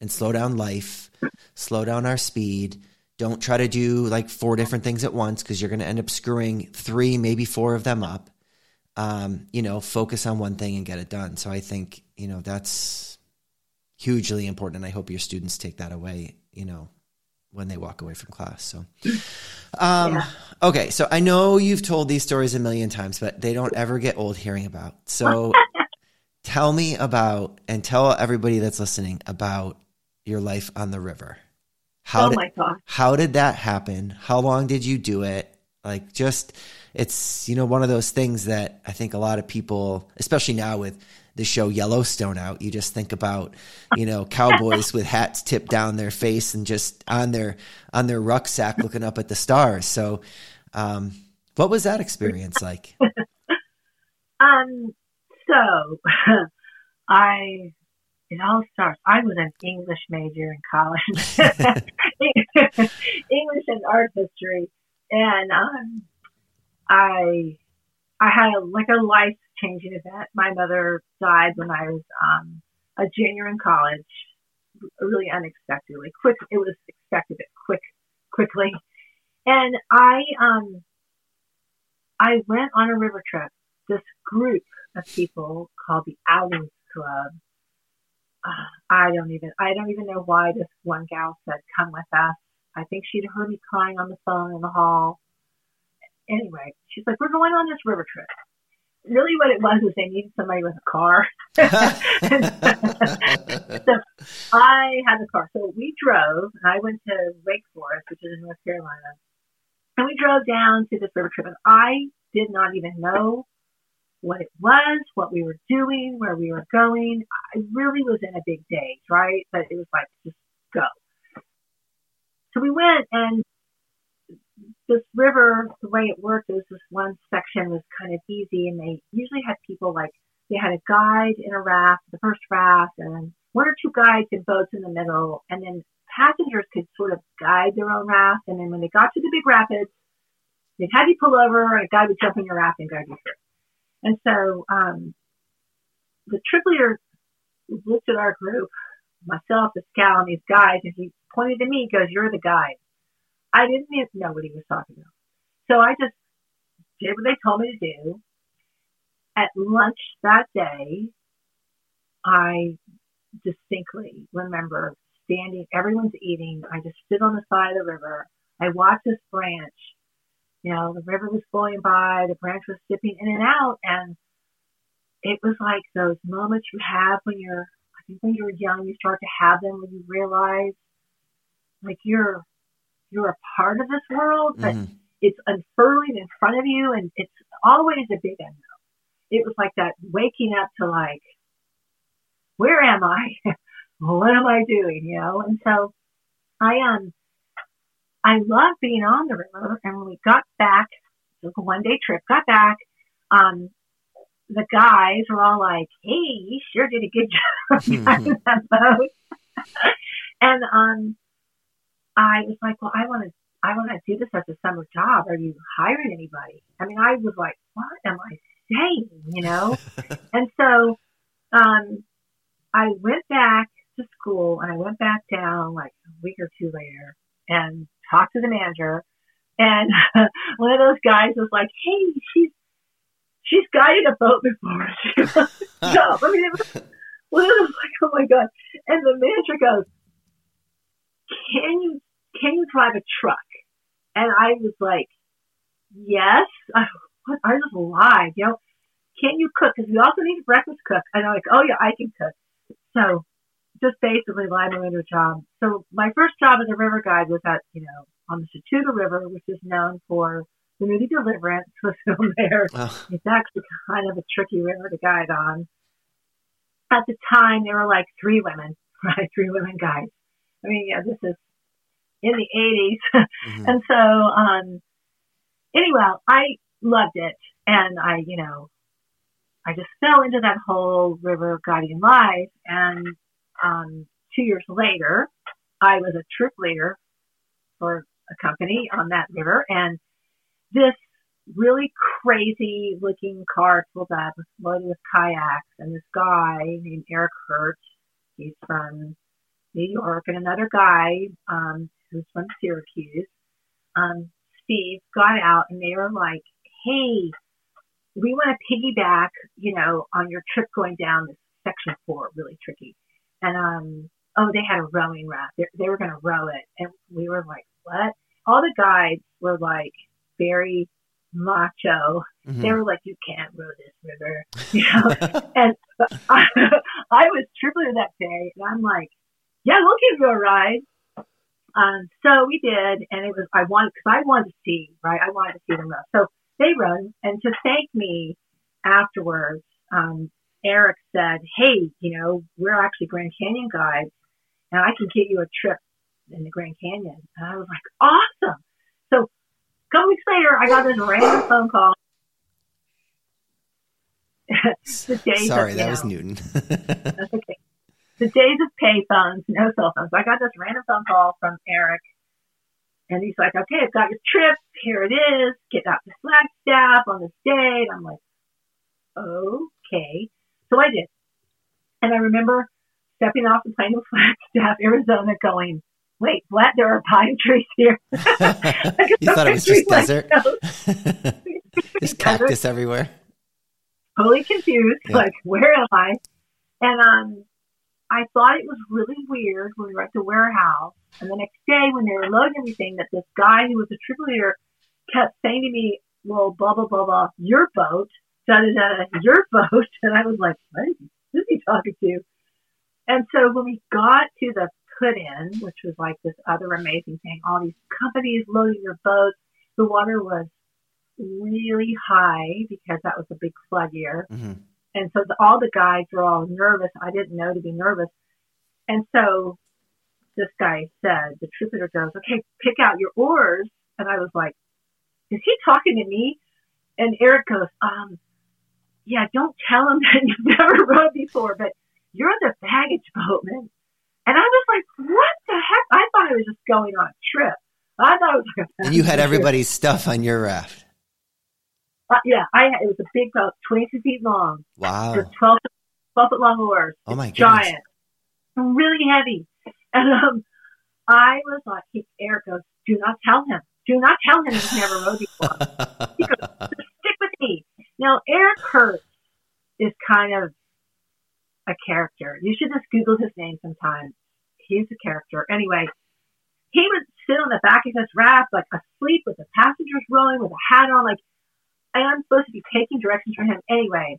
and slow down life, slow down our speed. Don't try to do like four different things at once because you're going to end up screwing three, maybe four of them up um, you know, focus on one thing and get it done. So I think, you know, that's hugely important. And I hope your students take that away, you know, when they walk away from class. So, um, yeah. okay. So I know you've told these stories a million times, but they don't ever get old hearing about. So *laughs* tell me about and tell everybody that's listening about your life on the river. How oh did, my God. How did that happen? How long did you do it? Like just it's you know one of those things that I think a lot of people, especially now with the show Yellowstone out, you just think about you know cowboys with hats tipped down their face and just on their on their rucksack looking up at the stars. So, um, what was that experience like? *laughs* um, so *laughs* I it all starts. I was an English major in college, *laughs* English and art history, and um, I I had like a life changing event. My mother died when I was um, a junior in college, really unexpectedly. Quick, it was expected, but quick, quickly. And I um I went on a river trip. This group of people called the Outings Club. Uh, I don't even I don't even know why this one gal said come with us. I think she'd heard me crying on the phone in the hall anyway, she's like, we're going on this river trip. Really, what it was is they needed somebody with a car. *laughs* so I had a car. So we drove, and I went to Wake Forest, which is in North Carolina, and we drove down to this river trip. And I did not even know what it was, what we were doing, where we were going. I really was in a big daze, right? But it was like, just go. So we went, and this river, the way it worked was this one section was kind of easy, and they usually had people people like they had a guide in a raft, the first raft, and one or two guides in boats in the middle, and then passengers could sort of guide their own raft. And then when they got to the big rapids, they'd have you pull over, and a guy would jump in your raft and guide you through. And so um, the trip leader looked at our group, myself, the scout, and these guys, and he pointed to me, he goes, "You're the guide." I didn't even know what he was talking about, so I just did what they told me to do. At lunch that day, I distinctly remember standing, everyone's eating. I just stood on the side of the river. I watched this branch. You know, the river was flowing by, the branch was dipping in and out, and it was like those moments you have when you're, I think when you're young, you start to have them when you realize, like you're, you're a part of this world, but mm-hmm. it's unfurling in front of you, and it's always a big unknown. It was like that waking up to like, where am I? *laughs* what am I doing? You know, and so I um I love being on the river. And when we got back, it was a one day trip, got back, um, the guys were all like, "Hey, you sure did a good *laughs* job driving that boat." *laughs* and um, I was like, "Well, I want to, I want to do this as a summer job. Are you hiring anybody?" I mean, I was like, "What am I saying?" You know. *laughs* and so, um, I went back to school and I went back down like a week or two later and talked to the manager. And *laughs* one of those guys was like, "Hey, she's she's guided a boat before. *laughs* She jump." I mean, it was, of those like, "Oh my god!" And the manager goes, "Can you can you drive a truck?" And I was like, "Yes." *laughs* I, I just lied, you know. Can you cook? Because we also need a breakfast cook. And I'm like, "Oh yeah, I can cook." So just basically lied my way to a job. So my first job as a river guide was at, you know, on the Chattooga River, which is known for the movie Deliverance *laughs* was filmed there. Oh. It's actually kind of a tricky river to guide on. At the time, there were like three women, *laughs* right? Three women guides. I mean, yeah, this is in the 80s. *laughs* Mm-hmm. and so, um, anyway, I loved it. And I, you know, I just fell into that whole river guiding life. And um, two years later, I was a troop leader for a company on that river, and this really crazy looking car pulled up loaded with kayaks, and this guy named Eric Hurt, he's from New York, and another guy um, who's from Syracuse, um, Steve, got out, and they were like, "Hey, we want to piggyback, you know, on your trip going down this section four, really tricky." And um, oh, they had a rowing raft. They, they were going to row it, and we were like, what? All the guides were like very macho. Mm-hmm. They were like, you can't row this river, *laughs* you know. *laughs* and I, *laughs* I was tripling that day, and I'm like, yeah, we'll give you a ride. Um, so we did, and it was I wanted because I wanted to see, right? I wanted to see them row. So they run, and to thank me afterwards, um, Eric said, Hey, you know, we're actually Grand Canyon guides and I can get you a trip in the Grand Canyon. And I was like, awesome. So a couple weeks later, I got this random phone call. *laughs* Sorry, of, that know, was Newton. *laughs* that's okay. The days of pay phones, no cell phones. I got this random phone call from Eric, and he's like, "Okay, I've got your trip. Here it is. Get out to Flagstaff on this date." I'm like, "Okay." So I did. And I remember stepping off the plane with Flagstaff, Arizona, going, wait, what? There are pine trees here. *laughs* you thought it was just desert? There's *laughs* cactus everywhere. Totally confused. Yeah. Like, where am I? And um, I thought it was really weird when we were at the warehouse. And the next day, when they were loading everything, that this guy who was a trip leader kept saying to me, well, blah, blah, blah, blah, your boat da da da, your *laughs* boat. And I was like, who's he talking to? And so when we got to the put in, which was like this other amazing thing, all these companies loading their boats, the water was really high because that was a big flood year. Mm-hmm. And so the, all the guys were all nervous. I didn't know to be nervous. And so this guy said, the trooper goes, okay, pick out your oars. And I was like, is he talking to me? And Eric goes, um, yeah, don't tell them *laughs* that you've never rowed before, but you're the baggage boatman. And I was like, what the heck? I thought I was just going on a trip. I thought it was like And you had everybody's stuff on your raft. Yeah, I it was a big boat, 22 feet long. Wow. It was 12, 12 foot long oars. Oh my god. Giant. Really heavy. And um, I was like, Eric goes, do not tell him. Do not tell him he's never rode before. *laughs* he goes, stick with me. Now, Eric Hurt is kind of a character. You should just Google his name sometime. He's a character. Anyway, he would sit on the back of his raft, like asleep with the passengers rowing with a hat on, like, and I'm supposed to be taking directions from him. Anyway,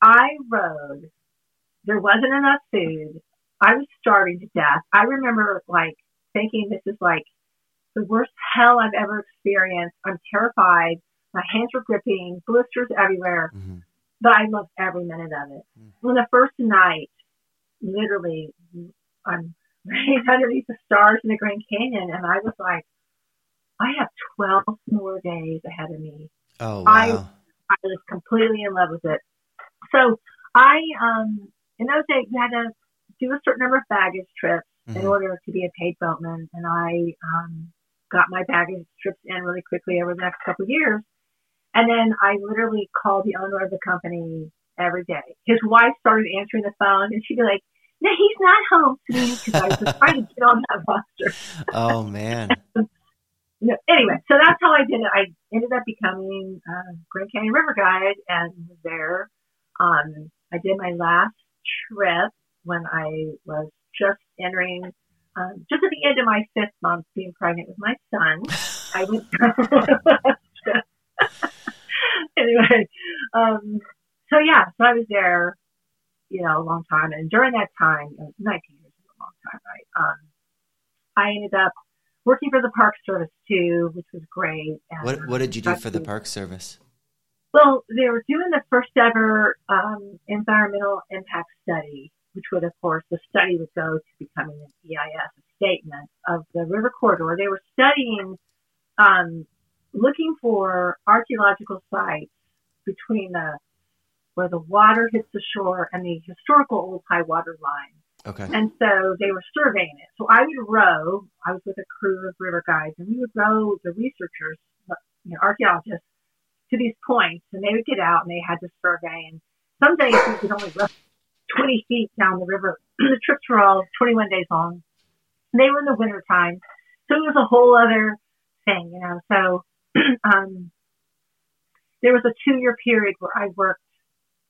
I rode. There wasn't enough food. I was starving to death. I remember, like, thinking this is like the worst hell I've ever experienced. I'm terrified. My hands were gripping, blisters everywhere. Mm-hmm. But I loved every minute of it. Mm-hmm. On the first night, literally, I'm *laughs* right underneath the stars in the Grand Canyon, and I was like, I have 12 more days ahead of me. Oh, wow. I, I was completely in love with it. So I, um, in those days, you had to do a certain number of baggage trips mm-hmm. in order to be a paid boatman, and I um, got my baggage trips in really quickly over the next couple of years. And then I literally called the owner of the company every day. His wife started answering the phone, and she'd be like, "No, he's not home today," because I was trying to get on that *laughs* roster. Oh man. No, anyway, so that's how I did it. I ended up becoming a Grand Canyon River Guide and was there. Um, I did my last trip when I was just entering, um, just at the end of my fifth month being pregnant with my son. I went. *laughs* anyway, um, so yeah, so I was there, you know, a long time, and during that time, 19 years is a long time, right? Um, I ended up working for the Park Service too, which was great. And, what What did you do for the Park Service? Well, they were doing the first ever um, environmental impact study which would, of course, the study would go to becoming an EIS a statement of the river corridor. They were studying, um, looking for archaeological sites between the where the water hits the shore and the historical old high water line. Okay. And so they were surveying it. So I would row. I was with a crew of river guides, and we would row the researchers, you know, archaeologists, to these points, and they would get out and they had to survey. And some days we could only row 20 feet down the river. *clears throat* the trips were all 21 days long. And they were in the winter time. So it was a whole other thing, you know. So *clears throat* um, there was a two year period where I worked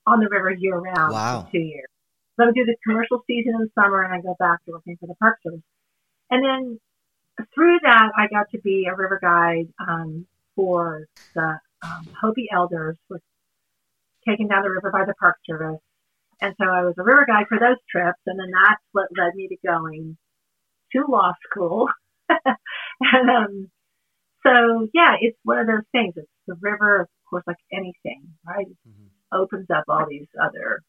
on the river year round wow. for two years. I would do the commercial season in the summer and I go back to working for the Park Service. And then through that, I got to be a river guide um, for the um, Hopi elders, was taken down the river by the Park Service. And so I was a river guide for those trips, and then that's what led me to going to law school. *laughs* and um, so, yeah, it's one of those things. It's the river, of course, like anything, right? Mm-hmm. Opens up all these other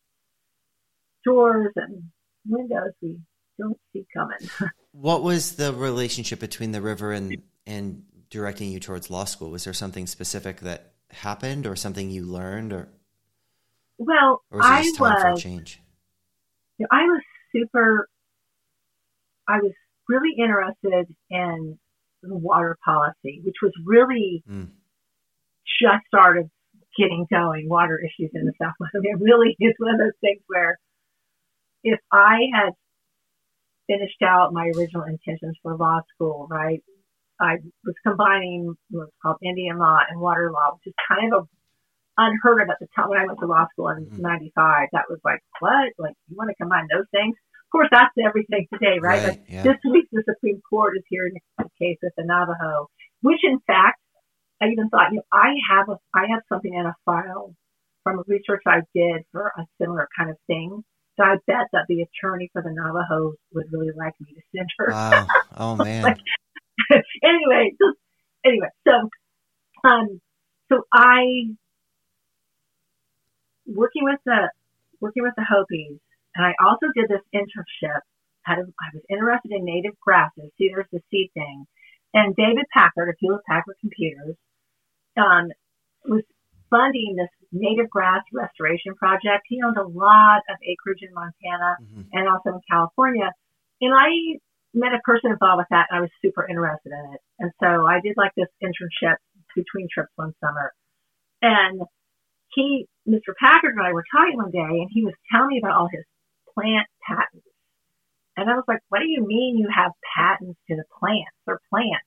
doors and windows we don't see coming. *laughs* what was the relationship between the river and and directing you towards law school? Was there something specific that happened, or something you learned, or well, or was I time was, for a change? I was super. I was really interested in water policy, which was really mm. just started getting going. Water issues in the Southwest. *laughs* I mean, it really is one of those things where if I had finished out my original intentions for law school, right, I was combining what's called Indian law and water law, which is kind of a unheard of at the time when I went to law school in mm-hmm. 95. That was like, what? Like, you want to combine those things? Of course, that's everything today, right? right yeah. This week, the Supreme Court is hearing a case with the Navajo, which in fact, I even thought, you know, I have a, I have something in a file from a research I did for a similar kind of thing. So I bet that the attorney for the Navajos would really like me to send her. Wow. *laughs* Oh man. like, *laughs* anyway, just, *laughs* anyway, so, um, so I working with the working with the Hopis, and I also did this internship. Had a, I was interested in native grasses. See, there's the seed thing, and David Packard a few of Hewlett Packard Computers um, was funding this native grass restoration project. He owned a lot of acreage in Montana mm-hmm. and also in California. And I met a person involved with that and I was super interested in it. And so I did like this internship between trips one summer. And he, Mr. Packard and I were talking one day and he was telling me about all his plant patents. And I was like, what do you mean you have patents to the plants or plants?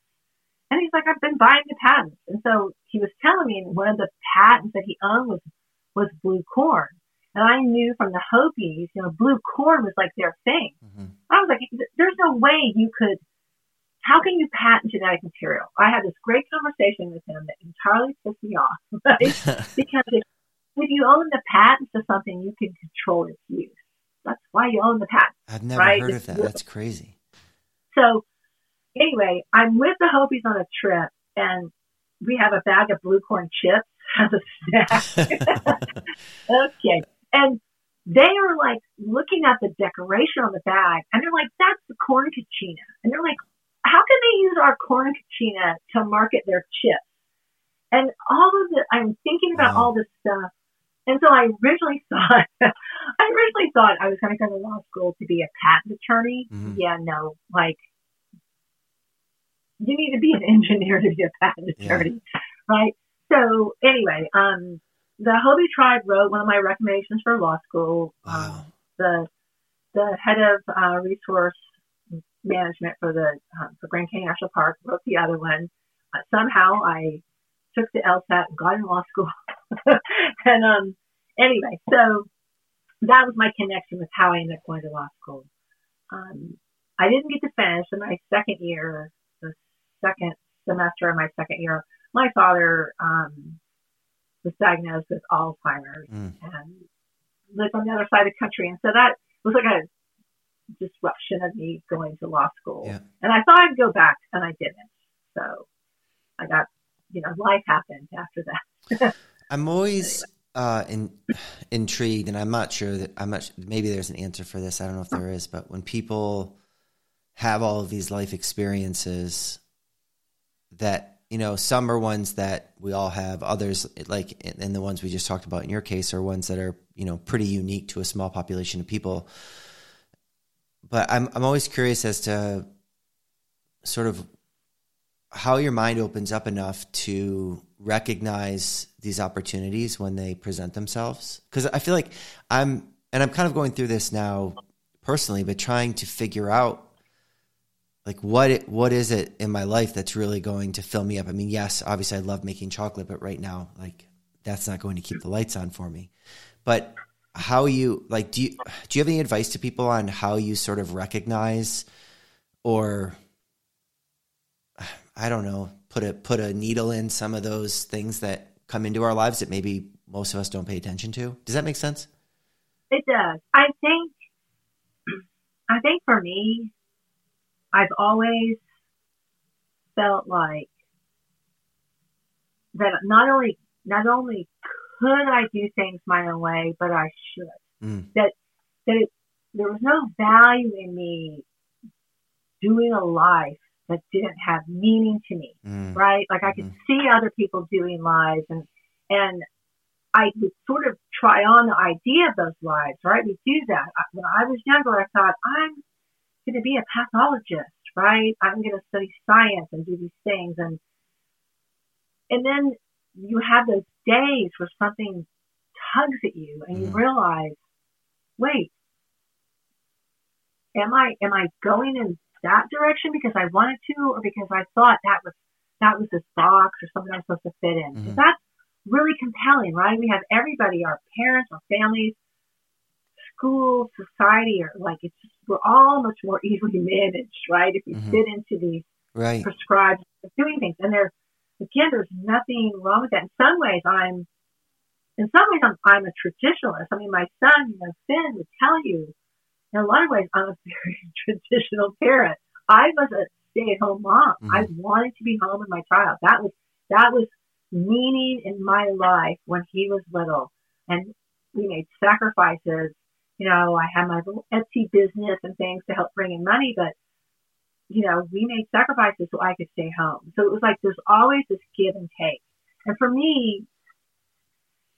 And he's like, I've been buying the patents. And so he was telling me one of the patents that he owned was, was blue corn. And I knew from the Hopis, you know, blue corn was like their thing. Mm-hmm. I was like, there's no way you could, how can you patent genetic material? I had this great conversation with him that entirely pissed me off, *laughs* right? *laughs* because if, if you own the patents to something, you can control its use. That's why you own the patent. I've never right? heard of that. That's crazy. So anyway, I'm with the Hopis on a trip and we have a bag of blue corn chips as a snack. okay. And they are like looking at the decoration on the bag and they're like, that's the corn kachina. And they're like, how can they use our corn kachina to market their chips? And all of the, I'm thinking about wow. all this stuff. And so I originally *laughs* thought, I originally thought I was going to go to law school to be a patent attorney. Mm-hmm. Yeah, no, like you need to be an *laughs* engineer to be a patent attorney, yeah. right? So anyway, um, the Hopi tribe wrote one of my recommendations for law school. Um, wow. Um, the the head of uh, resource management for the um, for Grand Canyon National Park wrote the other one. Uh, somehow I took the LSAT and got in law school. *laughs* and um, anyway, so that was my connection with how I ended up going to law school. Um, I didn't get to finish in my second year second semester of my second year, my father um, was diagnosed with Alzheimer's mm. and lived on the other side of the country. And so that was like a disruption of me going to law school. Yeah. And I thought I'd go back, and I didn't. So I got, you know, life happened after that. *laughs* I'm always uh, in, *sighs* intrigued, and I'm not sure that I'm not. Maybe there's an answer for this. I don't know if there is, but when people have all of these life experiences that you know some are ones that we all have others like and the ones we just talked about in your case are ones that are you know pretty unique to a small population of people. But i'm i'm always curious as to sort of how your mind opens up enough to recognize these opportunities when they present themselves. Because i feel like i'm and i'm kind of going through this now personally but trying to figure out like what what is it in my life that's really going to fill me up? I mean, yes, obviously I love making chocolate, but right now, like that's not going to keep the lights on for me. But how you like do you do you have any advice to people on how you sort of recognize or I don't know, put a put a needle in some of those things that come into our lives that maybe most of us don't pay attention to? Does that make sense? It does. I think I think for me, I've always felt like that not only not only could I do things my own way, but I should. Mm. That that it, there was no value in me doing a life that didn't have meaning to me, mm. right? Like I could mm. see other people doing lives and and I would sort of try on the idea of those lives, right? We do that. When I was younger, I thought I'm going to be a pathologist, right? I'm going to study science and do these things. And, and then you have those days where something tugs at you and you mm. realize, wait, am I, am I going in that direction because I wanted to or because I thought that was, that was this box or something I'm supposed to fit in? Mm-hmm. That's really compelling, right? We have everybody, our parents, our families, school, society are like it's just, we're all much more *laughs* easily managed, right? If you mm-hmm. fit into these right. prescribed doing things, and there's again, there's nothing wrong with that. In some ways, I'm in some ways I'm, I'm a traditionalist. I mean, my son, you know, Finn would tell you. In a lot of ways, I'm a *laughs* very traditional parent. I was a stay-at-home mom. Mm-hmm. I wanted to be home with my child. That was that was meaning in my life when he was little, and we made sacrifices you know, I had my little Etsy business and things to help bring in money, but you know, we made sacrifices so I could stay home. So it was like there's always this give and take. And for me,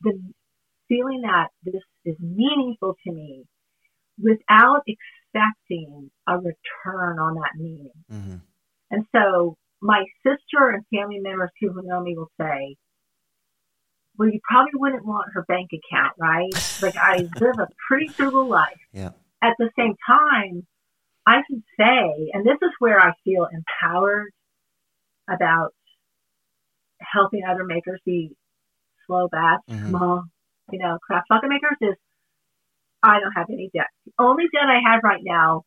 the feeling that this is meaningful to me without expecting a return on that meaning. Mm-hmm. And so my sister and family members who know me will say, well, you probably wouldn't want her bank account, right? Like I live a pretty frugal life. Yeah. At the same time, I can say, and this is where I feel empowered about helping other makers be slow batch, Mhm. small, you know, craft chocolate makers is I don't have any debt. The only debt I have right now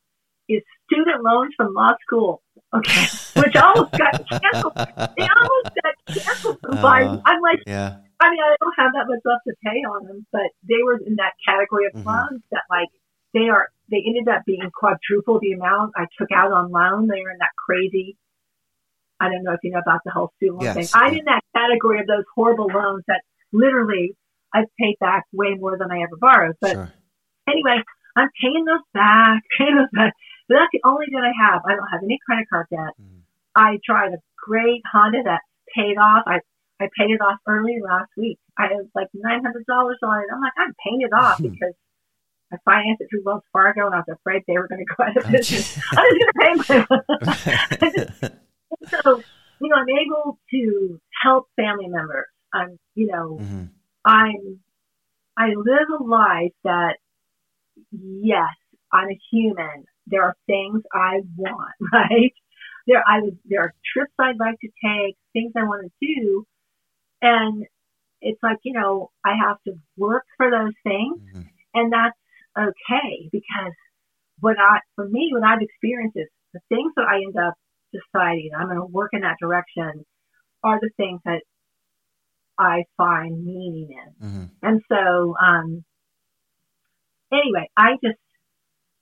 is student loans from law school. Okay. *laughs* Which almost got canceled. They almost got canceled from Uh, Biden. I'm like, yeah. I mean, I don't have that much left to pay on them, but they were in that category of Mhm. loans that like they are. They ended up being quadruple the amount I took out on loan. They were in that crazy. I don't know if you know about the whole student Yes, thing. I'm yeah. in that category of those horrible loans that literally I've paid back way more than I ever borrowed. But sure. anyway, I'm paying those back, *laughs* paying those back. But that's the only debt I have. I don't have any credit card debt. Mhm. I tried a great Honda that paid off. I I paid it off early last week. I had like nine hundred dollars on it. I'm like, I'm paying it off *laughs* because I financed it through Wells Fargo, and I was afraid they were going to go out of business. *laughs* I was going to pay my. *laughs* so you know, I'm able to help family members. I'm you know Mhm. I'm I live a life that yes, I'm a human. There are things I want, right? There I would there are trips I'd like to take, things I want to do, and it's like you know I have to work for those things, Mhm. and that's okay because what I for me what I've experienced is the things that I end up deciding I'm going to work in that direction are the things that I find meaning in. Mhm. And so, um, anyway, I just,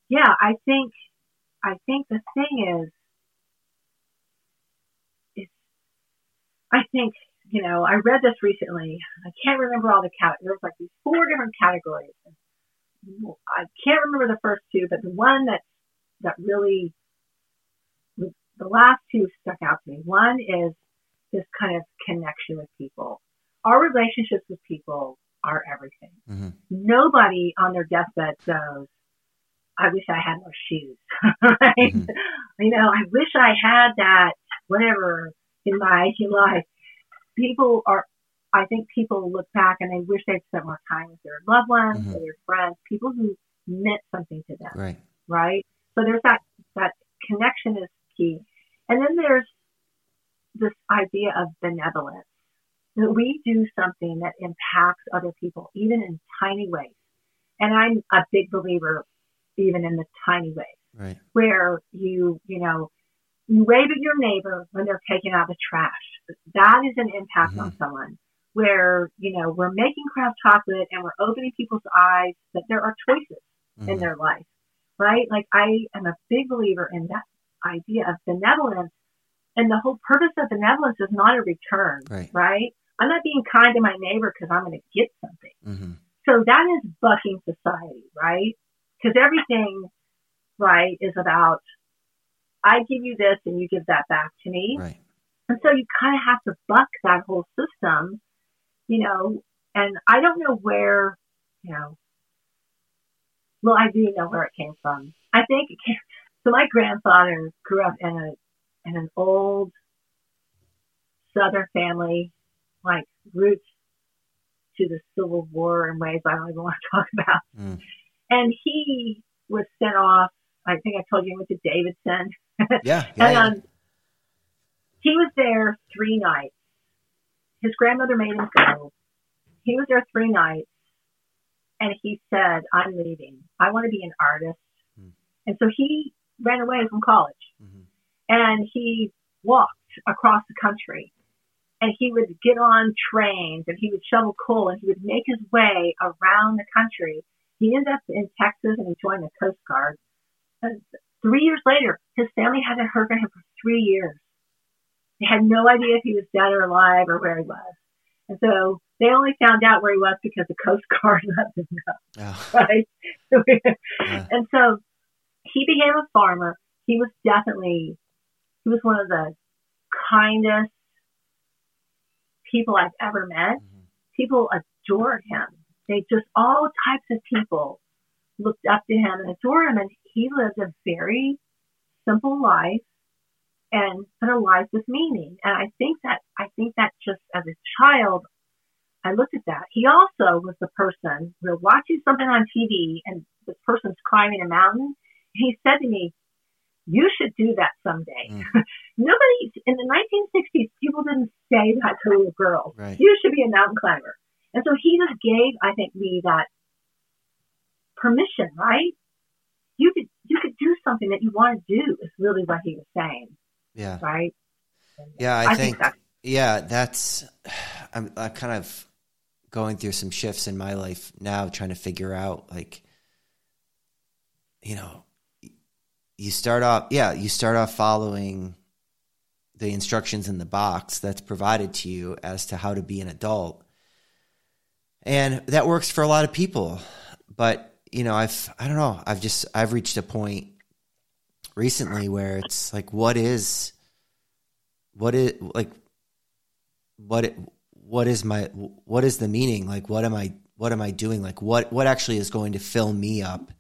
yeah, I think, I think the thing is, is, I think, you know, I read this recently. I can't remember all the cat. There was like these four different categories. I can't remember the first two, but the one that that really, the last two stuck out to me. One is this kind of connection with people. Our relationships with people are everything. Mhm. Nobody on their deathbed goes, I wish I had more shoes. *laughs* right? Mhm. You know, I wish I had that, whatever, in my *laughs* life. People are, I think people look back and they wish they'd spent more time with their loved ones Mhm. or their friends, people who meant something to them Right. right? So there's that that connection is key, and then there's this idea of benevolence. That we do something that impacts other people, even in tiny ways. And I'm a big believer, even in the tiny ways, Right. where you, you know, you wave at your neighbor when they're taking out the trash. That is an impact on someone. Where you know we're making craft chocolate and we're opening people's eyes that there are choices in Mhm. their life, right? Like I am a big believer in that idea of benevolence. And the whole purpose of benevolence is not a return, Right. right? I'm not being kind to my neighbor because I'm going to get something. Mhm. So that is bucking society, right? Because everything, right, is about I give you this and you give that back to me. Right. And so you kind of have to buck that whole system, you know, and I don't know where, you know, well, I do know where it came from. I think it came, so my grandfather grew up in a, in an old Southern family, like roots to the Civil War in ways I don't even want to *laughs* talk about. Mm. And he was sent off, I think I told you he went to Davidson. Yeah. *laughs* Yeah. And yeah. um, he was there three nights. His grandmother made him go. He was there three nights, and he said, "I'm leaving. I want to be an artist." Hmm. And so he ran away from college, Mhm. and he walked across the country. And he would get on trains, and he would shovel coal, and he would make his way around the country. He ended up in Texas, and he joined the Coast Guard. Three years later, his family hadn't heard from him for three years. They had no idea if he was dead or alive or where he was. And so they only found out where he was because the Coast Guard *laughs* let them know, Oh, *laughs* right? yeah. and so he became a farmer. He was definitely, he was one of the kindest people I've ever met. Mhm. people adored him. They just all types of people looked up to him and adored him, and he lived a very simple life and but a life with meaning. And I think that I think that just as a child, I looked at that. He also was the person we were watching something on TV and this person's climbing a mountain. He said to me, "You should do that someday." Mm. *laughs* Nobody in the 1960s, people didn't say that to little girls. Right. You should be a mountain climber. And so he just gave, I think, me that permission, right? You could you could do something that you want to do is really what he was saying. Yeah. Right. Yeah, I, I think, think yeah, that's I'm, I'm kind of going through some shifts in my life now, trying to figure out like, you know, you start off, yeah, you start off following the instructions in the box that's provided to you as to how to be an adult. And that works for a lot of people. But, you know, I've, I don't know, I've just, I've reached a point recently where it's like, what is, what is, like, what, what is my, what is the meaning? Like, what am I, what am I doing? Like, what, what actually is going to fill me up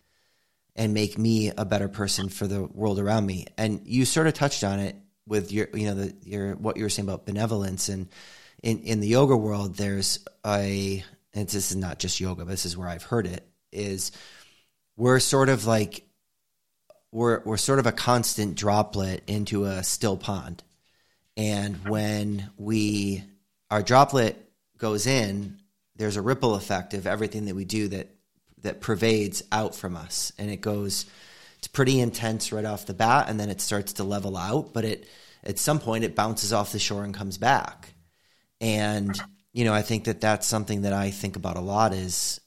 and make me a better person for the world around me? And you sort of touched on it with your you know the your what you were saying about benevolence and in in the yoga world there's a and this is not just yoga but this is where I've heard it is we're sort of like we're we're sort of a constant droplet into a still pond and when we our droplet goes in there's a ripple effect of everything that we do that that pervades out from us and it goes it's pretty intense right off the bat, and then it starts to level out. But it at some point it bounces off the shore and comes back. And you know, I think that that's something that I think about a lot. Is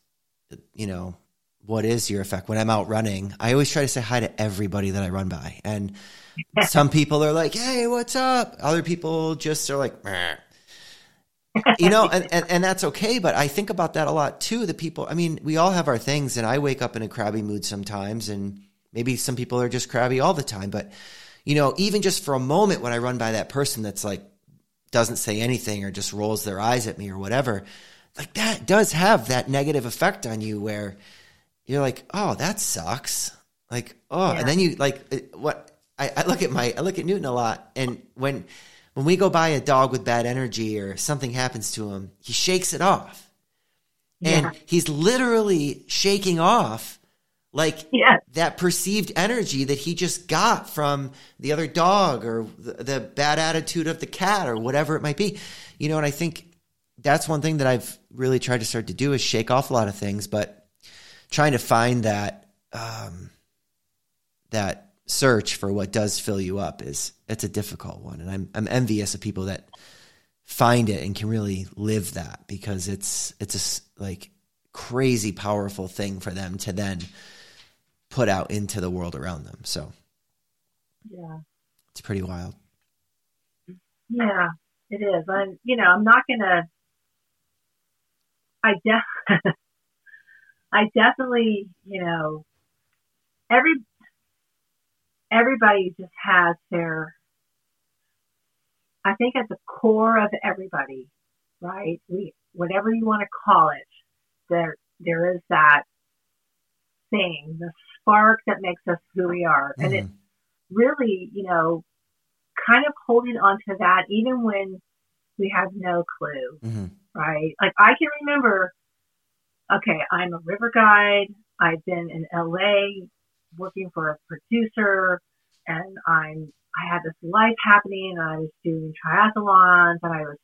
you know, what is your effect when I'm out running? I always try to say hi to everybody that I run by, and *laughs* some people are like, "Hey, what's up?" Other people just are like, Meh. you know, and, and, and that's okay. But I think about that a lot too. The people, I mean, we all have our things, and I wake up in a crabby mood sometimes, and Maybe some people are just crabby all the time, but you know, even just for a moment when I run by that person that's like doesn't say anything or just rolls their eyes at me or whatever, like that does have that negative effect on you where you're like, oh, that sucks. Like, oh, yeah. and then you like what I, I look at my I look at Newton a lot, and when when we go by a dog with bad energy or something happens to him, he shakes it off. And yeah. he's literally shaking off like yes. that perceived energy that he just got from the other dog or the, the, bad attitude of the cat or whatever it might be you know and i think that's one thing that i've really tried to start to do is shake off a lot of things but trying to find that um, that search for what does fill you up is it's a difficult one and i'm i'm envious of people that find it and can really live that because it's it's a like crazy powerful thing for them to then put out into the world around them. So, yeah, it's pretty wild. Yeah, it is. I'm, you know, I'm not gonna. I def, *laughs* I definitely, you know, every everybody just has their. I think at the core of everybody, right? We whatever you want to call it, there there is that thing, the spark that makes us who we are. Mm-hmm. And it's really, you know, kind of holding on to that even when we have no clue, mm-hmm. Right? Like I can remember, okay, I'm a river guide. I've been in LA working for a producer and I'm, I had this life happening and I was doing triathlons and I was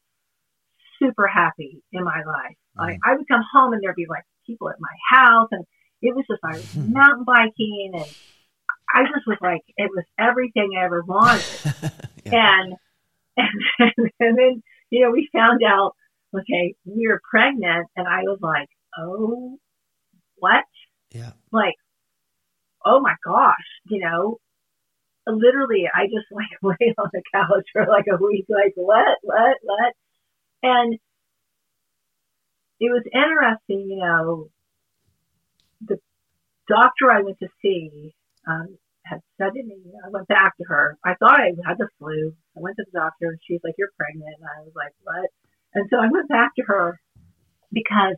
super happy in my life. Mm-hmm. Like I would come home and there'd be like people at my house and it was just I was mountain biking and I just was like it was everything I ever wanted. *laughs* and, and *laughs* and then you know we found out okay we were pregnant and I was like oh what yeah like oh my gosh you know literally I just *laughs* like lay on the couch for like a week like what what what and it was interesting you know the doctor I went to see um, had said to me, I went back to her. I thought I had the flu. I went to the doctor and she's like, You're pregnant. And I was like, What? And so I went back to her because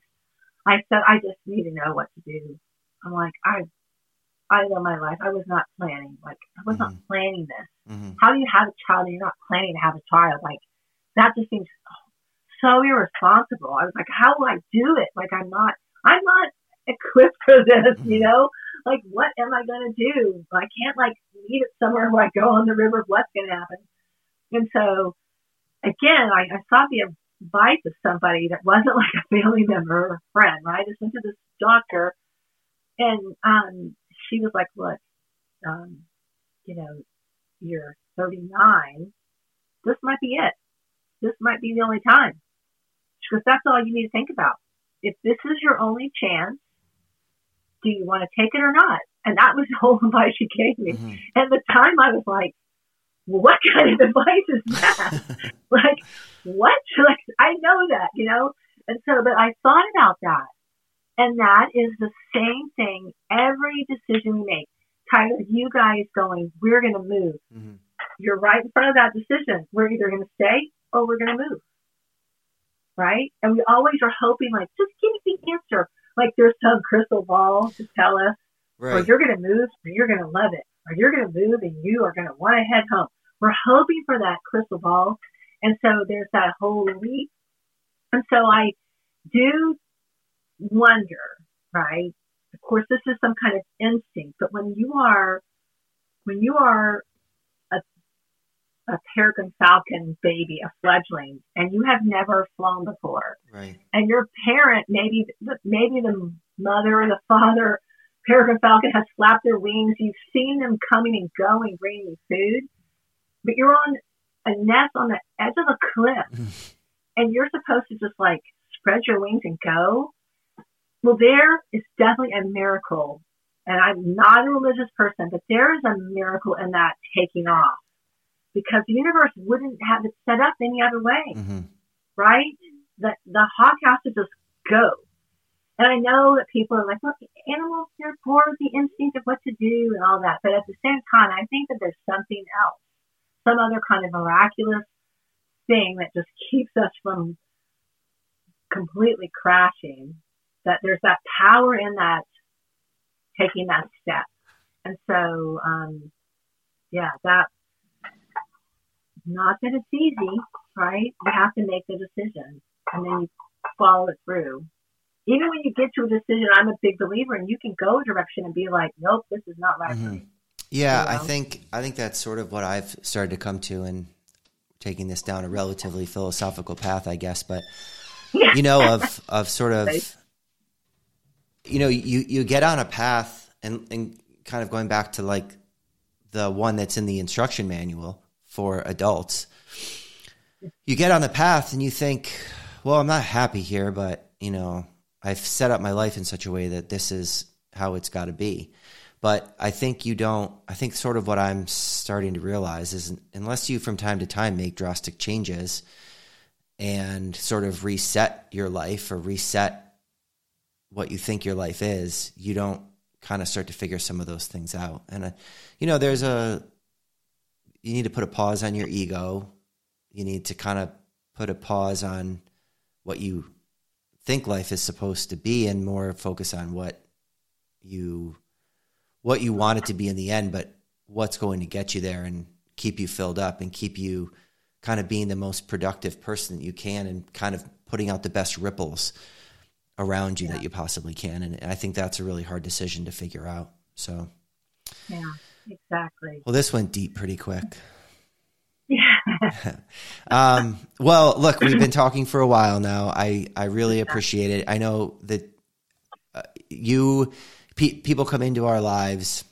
I said, I just need to know what to do. I'm like, I, I love my life. I was not planning. Like, I was mm-hmm. not planning this. Mm-hmm. How do you have a child and you're not planning to have a child? Like, that just seems so irresponsible. I was like, how will I do it? Like, I'm not, I'm not equipped for this, mm-hmm. you know? Like, what am I going to do? I can't, like, leave it somewhere where I go on the river. What's going to happen? And so, again, I, I sought the advice of somebody that wasn't *laughs* like a family member or a friend, right? I just went to this doctor and um, she was like, look, um, you know, you're 39. This might be it. This might be the only time. Because that's all you need to think about. If this is your only chance, do you want to take it or not? And that was *laughs* the whole advice she gave me. Mm-hmm. At the time, I was like, well, what *laughs* kind of advice is that? *laughs* like, what? Like, I know that, you know? And so, but I thought about that. And that is the same thing every decision we make. Tyler, you guys going, we're going to move. Mm-hmm. You're right in front of that decision. We're either going to stay or we're going to move. Right? And we always are hoping, like, just give me the answer. Like, there's some crystal ball to tell us, right. or you're going to move or you're going to love it, or you're going to move and you are going to want to head home. We're hoping for that crystal ball. And so there's that whole leap. And so I do wonder, right? Of course, this is some kind of instinct, but when you are, when you are a, a peregrine falcon baby, a fledgling, and you have never flown before, right? And your parent, maybe, maybe the mother or the father, peregrine falcon has flapped their wings. You've seen them coming and going, bringing you food, but you're on a nest on the edge of a cliff, and you're supposed to just like spread your wings and go well, there is definitely a miracle. And I'm not a religious person, but there is a miracle in that taking off because the universe wouldn't have it set up any other way, mm-hmm. right? The, the hawk has to just go. And I know that people are like, look, animals, they're born with the instinct of what to do and all that. But at the same time, I think that there's something else, some other kind of miraculous thing that just *laughs* keeps us from completely crashing that there's that power in that taking that step. And so, um, yeah, that not that it's easy, right? You have to make the decision and then you follow it through. Even when you get to a decision, I'm a big believer and you can go a direction and be like, nope, this is not right mm-hmm. Yeah, you know? I think I think that's sort of what I've started to come to and taking this down a relatively philosophical path, I guess, but *laughs* you know, of of sort of you know, you you get on a path and and kind of going back to like the one that's in the instruction manual for adults. You get on the path and you think, well, I'm not happy here, but you know, I've set up my life in such a way that this is how it's got to be. But I think you don't. I think sort of what I'm starting to realize is unless you from time to time make drastic changes and sort of reset your life or reset what you think your life is, you don't kind of start to figure some of those things out. And, uh, you know, there's a, you need to put a pause on your ego. You need to kind of put a pause on what you think life is supposed to be and more focus on what you what you want it to be in the end but what's going to get you there and keep you filled up and keep you kind of being the most productive person that you can and kind of putting out the best ripples around you yeah. that you possibly can. And I think that's a really hard decision to figure out. So, yeah, exactly. Well, this went deep pretty quick. Um, well, look, we've been talking for a while now. I, I really appreciate it. I know that uh, you, pe- people come into our lives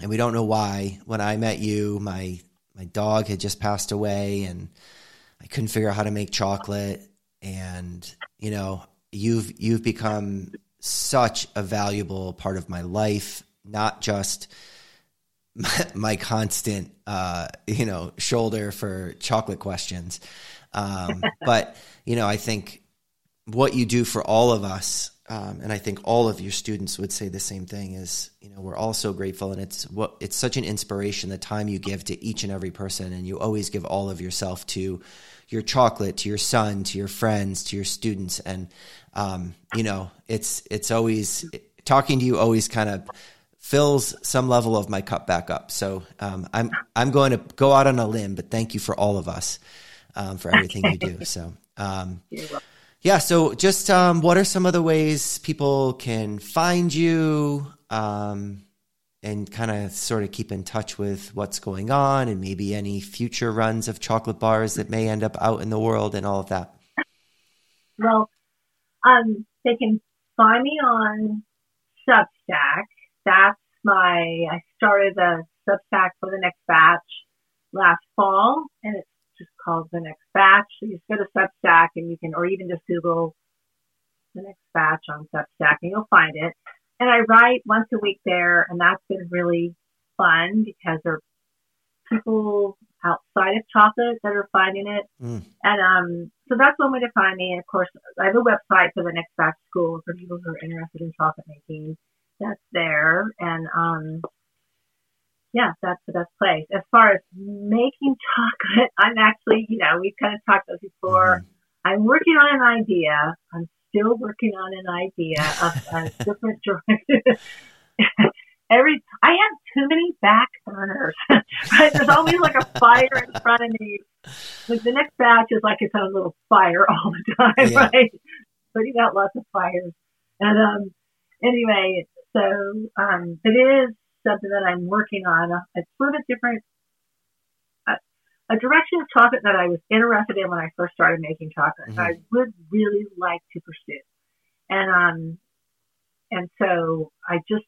and we don't know why. When I met you, my, my dog had just passed away and I couldn't figure out how to make chocolate. And, you know, you've you've become such a valuable part of my life, not just my, *laughs* my constant, uh, you know, shoulder for chocolate questions, um, *laughs* but you know, I think what you do for all of us, um, and I think all of your students would say the same thing. Is you know, we're all so grateful, and it's what it's such an inspiration the time you give to each and every person, and you always give all of yourself to your chocolate, to your son, to your friends, to your students, and um, you know, it's it's always talking to you always kind of fills some level of my cup back up. So um, I'm I'm going to go out on a limb, but thank you for all of us um, for everything you do. So um, yeah, so just um, what are some of the ways people can find you um, and kind of sort of keep in touch with what's going on and maybe any future runs of chocolate bars that may end up out in the world and all of that? Well, um, they can find me on Substack. That's my, I started a Substack for the next batch last fall, and it's just called the next batch. So you just go to Substack and you can, or even just Google the next batch on Substack and you'll find it. And I write once a week there, and that's been really fun because there are people outside of chocolate that are finding it. Mm. And um, so that's one way to find me. And of course, I have a website for the next batch school for people who are interested in chocolate making. That's there. And um, yeah, that's the best place. As far as making *laughs* chocolate, I'm actually, you know, we've kind of talked about before. Mm-hmm. I'm working on an idea. I'm still working on an idea of a *laughs* different direction. *laughs* Every I have too many back burners. right? There's always like a fire in front of me. Like the next batch is like its own little fire all the time, yeah. right? Putting out lots of fires. And um anyway, so um it is something that I'm working on. It's sort of a different, a, a direction of chocolate that I was interested in when I first started making chocolate. Mm-hmm. I would really like to pursue, and um, and so I just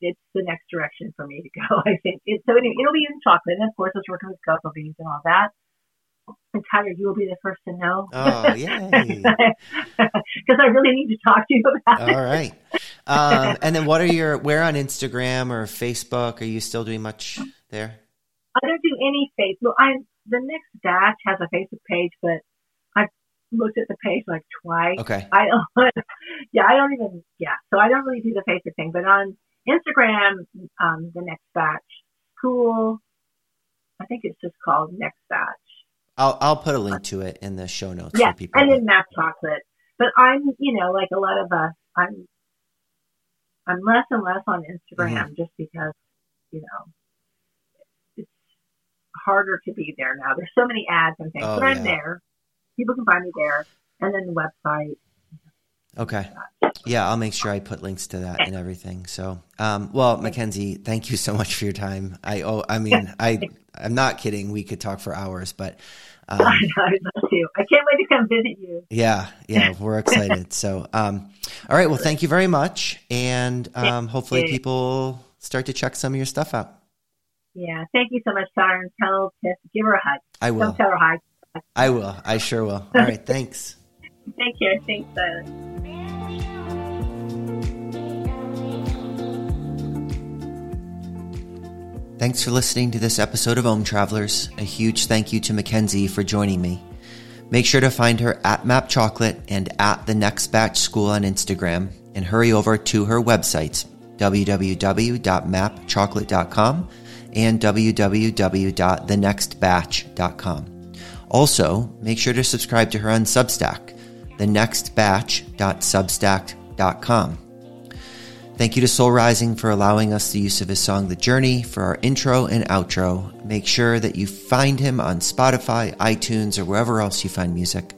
it's the next direction for me to go. *laughs* I think it, so. Anyway, it'll be in chocolate, and of course, I was working with cocoa beans and all that. And Tyler, you will be the first to know. Oh, yay! *laughs* Because I really need to talk to you about it. All right. Um, and then, what are your where on Instagram or Facebook? Are you still doing much there? I don't do any Facebook. Well, I the next batch has a Facebook page, but I've looked at the page like twice. Okay. I don't. *laughs* yeah, I don't even. Yeah, so I don't really do the Facebook thing, but on Instagram, um, the next batch, cool. I think it's just called next batch I'll I'll put a link to it in the show notes. For people. Yeah, and in Map Chocolate. But I'm, you know, like a lot of us, I'm I'm less and less on Instagram mm-hmm. just because, you know, it's harder to be there now. There's so many ads and things, oh, but I'm there. People can find me there, and then the website. Okay. Yeah, I'll make sure I put links to that and everything. So, um, well, Mackenzie, thank you so much for your time. I oh, I mean, *laughs* I I'm not kidding. We could talk for hours, but *laughs* um, I love you. I can't wait to come visit you. Yeah, yeah, we're excited. *laughs* so, um, all right. Well, thank you very much, and um, hopefully people start to check some of your stuff out. Yeah, thank you so much, Sarah. And tell Tiff, give her a hug. I will. Don't tell her hi. I will. I sure will. All right. Thanks. Thank you. Thanks. Thanks for listening to this episode of Om Travelers. A huge thank you to Mackenzie for joining me. Make sure to find her at Map Chocolate and at the Next Batch School on Instagram and hurry over to her websites www.mapchocolate.com and www.thenextbatch.com. Also, make sure to subscribe to her on Substack, thenextbatch.substack.com. Thank you to Soul Rising for allowing us the use of his song The Journey for our intro and outro. Make sure that you find him on Spotify, iTunes, or wherever else you find music.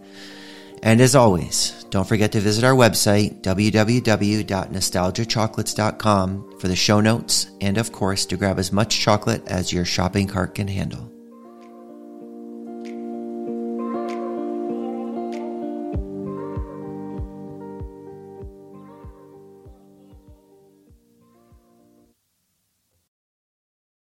And as always, don't forget to visit our website, www.nostalgiachocolates.com, for the show notes and, of course, to grab as much chocolate as your shopping cart can handle.